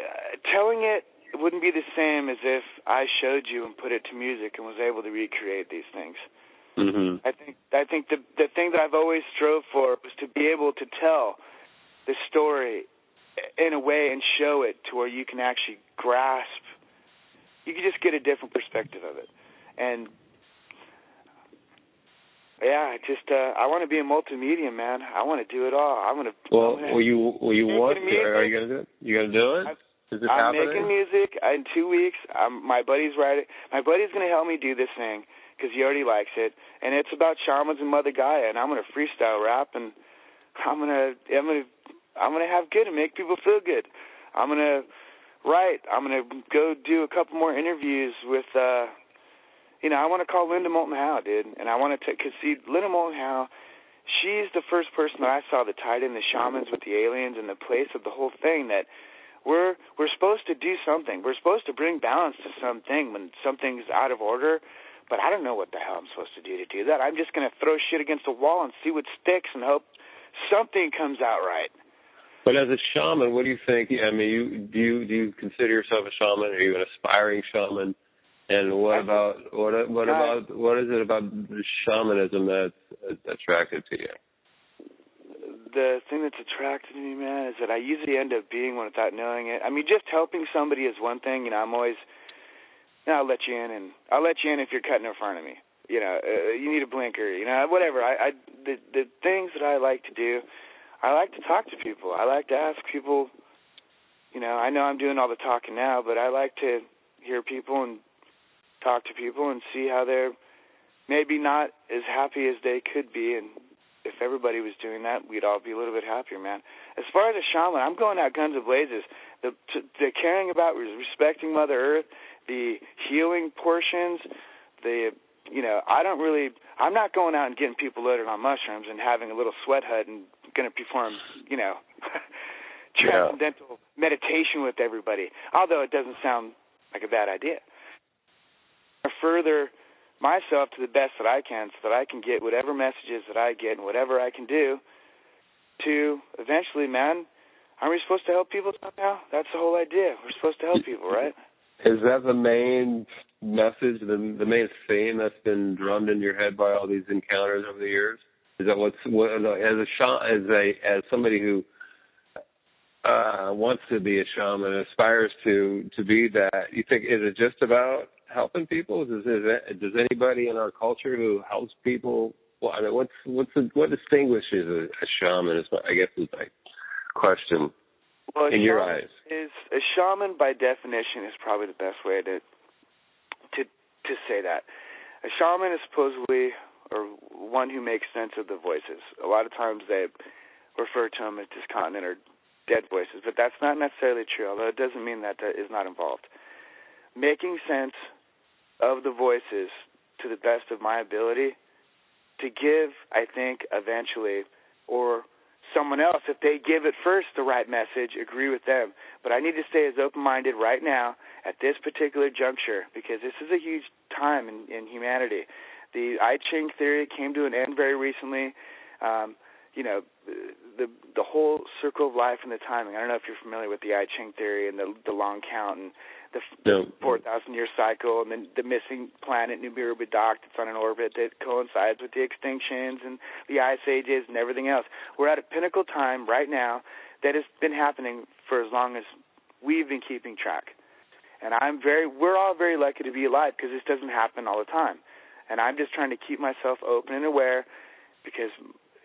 telling it wouldn't be the same as if I showed you and put it to music and was able to recreate these things. mhm I think I think the the thing that I've always strove for was to be able to tell the story in a way and show it to where you can actually grasp. You can just get a different perspective of it, and yeah, just uh, I want to be a multimedia man. I want to do it all. I want to. Well, gonna, will you will you want to? Are you gonna do it? You gonna do it? I- Is it I'm happening? making music in two weeks. I'm, my buddy's writing. My buddy's gonna help me do this thing because he already likes it, and it's about shamans and Mother Gaia, and I'm gonna freestyle rap, and I'm gonna I'm gonna I'm gonna have good and make people feel good. I'm gonna write. I'm gonna go do a couple more interviews with. uh you know, I want to call Linda Moulton Howe, dude, and I want to because see, Linda Moulton Howe, she's the first person that I saw that tied in the shamans with the aliens and the place of the whole thing. That we're we're supposed to do something. We're supposed to bring balance to something when something's out of order. But I don't know what the hell I'm supposed to do to do that. I'm just gonna throw shit against the wall and see what sticks and hope something comes out right. But as a shaman, what do you think? I mean, you do you do you consider yourself a shaman? Are you an aspiring shaman? And what about what what about what is it about shamanism that's attractive to you? the thing that's attracted to me, man, is that I usually end up being one without knowing it. I mean, just helping somebody is one thing. You know, I'm always, you know, I'll let you in, and I'll let you in if you're cutting in front of me. You know, uh, you need a blinker. You know, whatever. I, I, the the things that I like to do, I like to talk to people. I like to ask people. You know, I know I'm doing all the talking now, but I like to hear people and talk to people and see how they're maybe not as happy as they could be and if everybody was doing that, we'd all be a little bit happier, man. As far as a shaman, I'm going out guns and blazes. The the caring about respecting Mother Earth, the healing portions, the you know, I don't really. I'm not going out and getting people loaded on mushrooms and having a little sweat hut and going to perform, you know, Yeah. transcendental meditation with everybody. Although it doesn't sound like a bad idea. Further myself to the best that I can so that I can get whatever messages that I get and whatever I can do to eventually, man, aren't we supposed to help people somehow? That's the whole idea. We're supposed to help people, right? Is that the main message, the the main theme that's been drummed in your head by all these encounters over the years? Is that what's what, as a as a as somebody who uh wants to be a shaman, aspires to to be that? You think is it just about helping people? Does is it, does anybody in our culture who helps people? Well, I mean, what's what's the, what distinguishes a, a shaman? Is my, I guess is my question Well, in your eyes. is a shaman by definition is probably the best way to to to say that. A shaman is supposedly or one who makes sense of the voices. A lot of times they refer to them as discontinent or dead voices, but that's not necessarily true. Although it doesn't mean that that is not involved. Making sense of the voices to the best of my ability to give, I think, eventually, or someone else, if they give it first the right message, agree with them. But I need to stay as open minded right now at this particular juncture because this is a huge time in, in humanity. The I Ching theory came to an end very recently. Um, you know, the the whole circle of life and the timing. I don't know if you're familiar with the I Ching theory and the the long count and the No. four thousand year cycle and then the missing planet Nibiru Badak that's on an orbit that coincides with the extinctions and the ice ages and everything else. We're at a pinnacle time right now that has been happening for as long as we've been keeping track. And I'm very we're all very lucky to be alive because this doesn't happen all the time. And I'm just trying to keep myself open and aware because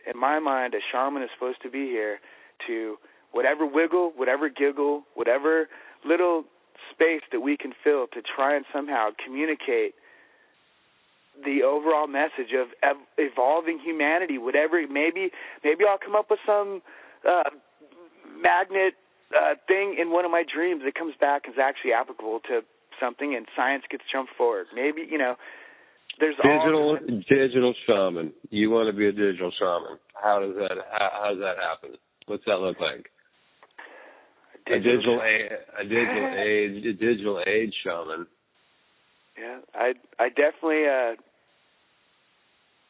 in my mind a shaman is supposed to be here to whatever wiggle, whatever giggle, whatever little space that we can fill to try and somehow communicate the overall message of ev- evolving humanity whatever maybe maybe I'll come up with some uh magnet uh thing in one of my dreams that comes back and is actually applicable to something and science gets jumped forward maybe you know there's all Digital digital shaman. You want to be a digital shaman. How does that how, how does that happen? What's that look like? A digital a, a digital age a digital age shaman. Yeah, I I definitely uh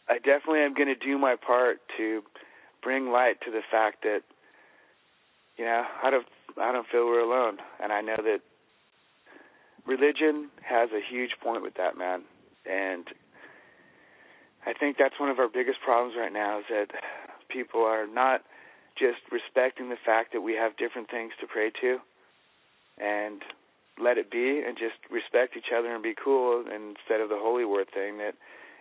I definitely am going to do my part to bring light to the fact that you know, I don't I don't feel we're alone and I know that religion has a huge point with that, man. And I think that's one of our biggest problems right now is that people are not just respecting the fact that we have different things to pray to and let it be and just respect each other and be cool instead of the holy word thing that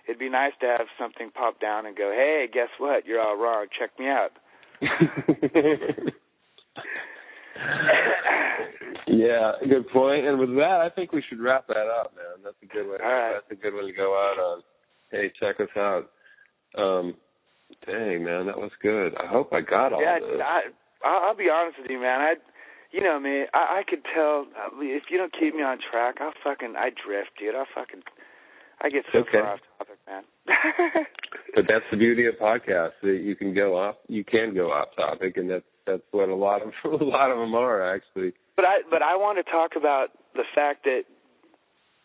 it'd be nice to have something pop down and go, hey, guess what? You're all wrong. Check me out. yeah, good point. And with that, I think we should wrap that up, man. That's a good one. All right. That's a good one to go out on. Hey, check us out. Um, dang, man, that was good. I hope I got all yeah, this. I, I'll be honest with you, man. I, you know me. I, I could tell if you don't keep me on track, I'll fucking I drift, dude. I'll fucking I get so Okay. far off topic, man. But that's the beauty of podcasts. That you can go off, you can go off topic, and that's that's what a lot of a lot of them are actually. But I but I want to talk about the fact that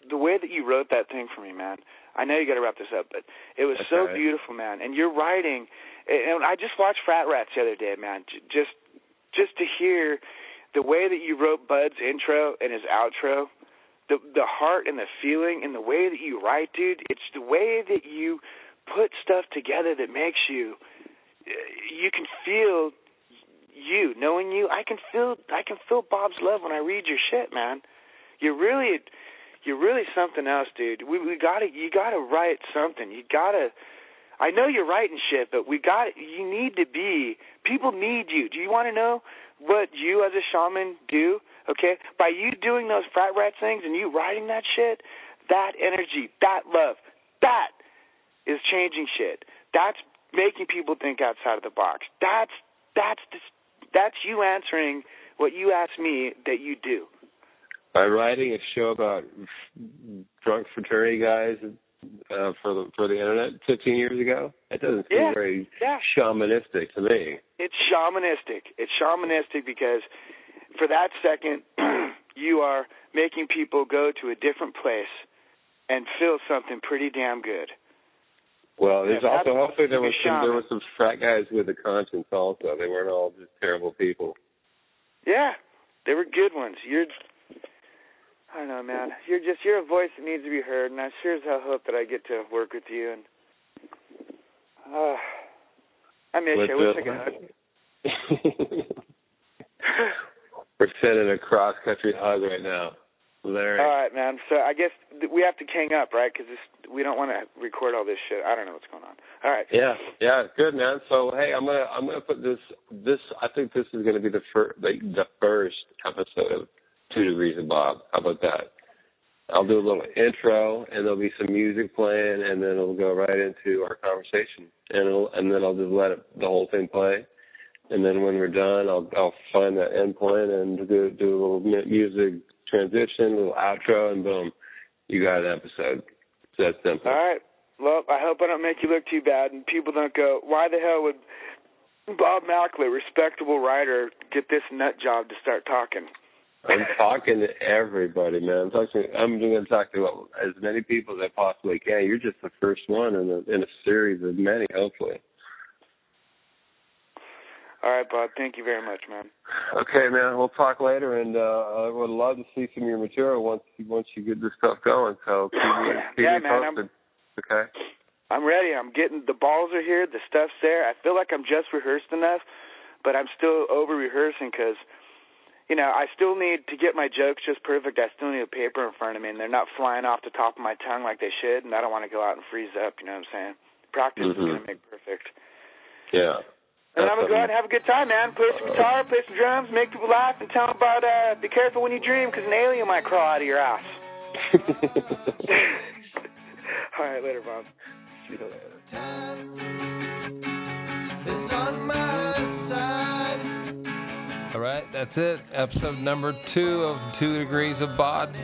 the way that you wrote that thing for me, man. I know you got to wrap this up, but it was That's so right. beautiful, man. And your writing, and I just watched Frat Rats the other day, man. Just just to hear the way that you wrote Bud's intro and his outro, the the heart and the feeling and the way that you write, dude. It's the way that you put stuff together that makes you eh, you can feel you knowing you i can feel i can feel bob's love when i read your shit man you're really you're really something else dude. We we gotta you gotta write something. You gotta i know you're writing shit but we got you need to be people need you. Do you want to know what you as a shaman do okay? By you doing those frat rat things and you writing that shit that energy that love that is changing shit. That's making people think outside of the box. That's that's that's you answering what you asked me that you do. By writing a show about drunk fraternity guys uh, for the for the internet 15 years ago, that doesn't seem Yeah, very yeah. shamanistic to me. It's shamanistic. It's shamanistic because for that second you are making people go to a different place and feel something pretty damn good. Well, there's Yeah, also hopefully there was some there was some frat guys with a conscience also. They weren't all just terrible people. Yeah, they were good ones. You're, I don't know, man. You're just you're a voice that needs to be heard, and I sure as hell hope that I get to work with you. And uh, I miss Let's, you. I wish I could hug. We're sending a cross country hug right now, Larry. All right, man. So I guess th- we have to hang up, right? Because we don't want to record all this shit. I don't know what's going on. All right. Yeah, yeah, good man. So hey, I'm gonna I'm gonna put this this I think this is gonna be the first like the first episode of Two Degrees of Bob. How about that? I'll do a little intro and there'll be some music playing and then it'll go right into our conversation and and then I'll just let it, the whole thing play and then when we're done I'll I'll find that end point and do do a little music transition, a little outro and boom, you got an episode. It's that simple. All right. Well, I hope I don't make you look too bad, and people don't go, "Why the hell would Bob Mackley, respectable writer, get this nut job to start talking?" I'm talking to everybody, man. I'm talking. I'm going to talk to as many people as I possibly can. You're just the first one in a in a series of many, hopefully. All right, Bob. Thank you very much, man. Okay, man. We'll talk later, and uh, I would love to see some of your material once once you get this stuff going. So keep me, keep Yeah, me man, I'm- posted. Okay. I'm ready. I'm getting the balls are here. The stuff's there. I feel like I'm just rehearsed enough, but I'm still over rehearsing because, you know, I still need to get my jokes just perfect. I still need a paper in front of me, and they're not flying off the top of my tongue like they should. And I don't want to go out and freeze up. You know what I'm saying? Practice is Mhm. gonna make perfect. Yeah. And That's I'm gonna go out and have a good time, man. Play some guitar, play some drums, make people laugh, and tell them about uh, be careful when you dream because an alien might crawl out of your ass. All right, later, Bob. See you later. All right, that's it. Episode number two of Two Degrees of Bob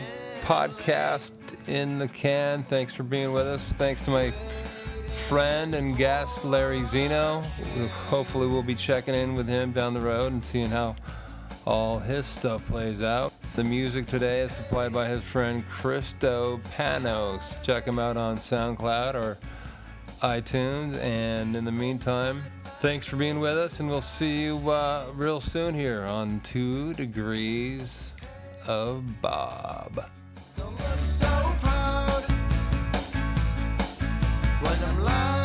podcast in the can. Thanks for being with us. Thanks to my friend and guest, Larry Zeno. Hopefully, we'll be checking in with him down the road and seeing how all his stuff plays out. The music today is supplied by his friend Christo Panos. Check him out on SoundCloud or iTunes. And in the meantime, thanks for being with us, and we'll see you uh, real soon here on Two Degrees of Bob. Don't look so proud when I'm lying.